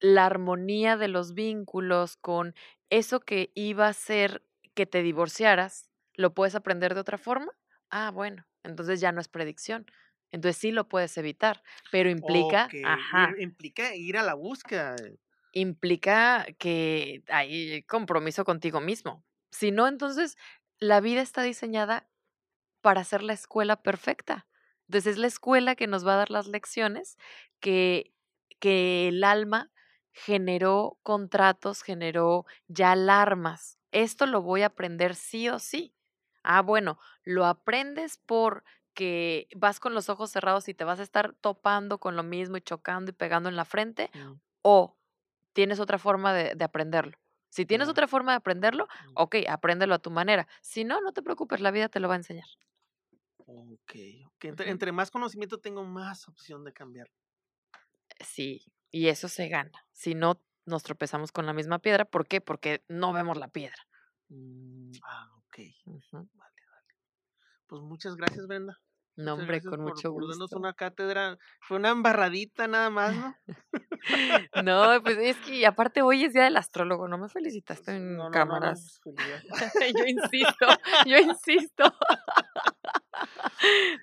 la armonía de los vínculos, con eso que iba a ser que te divorciaras, ¿lo puedes aprender de otra forma? Ah, bueno, entonces ya no es predicción. Entonces, sí lo puedes evitar, pero implica ajá. implica ir a la búsqueda Implica que hay compromiso contigo mismo. Si no, entonces, la vida está diseñada para ser la escuela perfecta. Entonces, es la escuela que nos va a dar las lecciones que que el alma generó contratos, generó ya alarmas. Esto lo voy a aprender sí o sí. Ah, bueno, ¿lo aprendes porque vas con los ojos cerrados y te vas a estar topando con lo mismo y chocando y pegando en la frente, Mm. o tienes otra forma de de aprenderlo? Si tienes otra forma de aprenderlo, Mm. okey, apréndelo a tu manera. Si no, no te preocupes, la vida te lo va a enseñar. Okey, okey, entre entre más conocimiento tengo, más opción de cambiar. Sí, y eso se gana. Si no nos tropezamos con la misma piedra, ¿por qué? Porque no vemos la piedra. Mm, ah, ok. Vale, vale. Pues muchas gracias, Brenda. No, hombre, con por- mucho por darnos gusto. una cátedra. Fue una embarradita nada más, ¿no? [LAUGHS] No, pues es que aparte hoy es día del astrólogo, no me felicitaste en No, no, no, no, cámaras. [LAUGHS] yo insisto, [LAUGHS] yo insisto.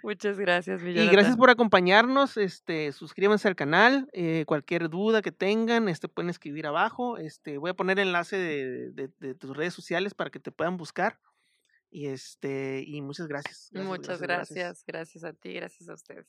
Muchas gracias, mi Y gracias por acompañarnos. Este, suscríbanse al canal. eh, cualquier duda que tengan, este, pueden escribir abajo. Este, voy a poner el enlace de, de- de tus redes sociales para que te puedan buscar. Y este, y muchas gracias. gracias, Muchas gracias, gracias a ti, gracias a ustedes.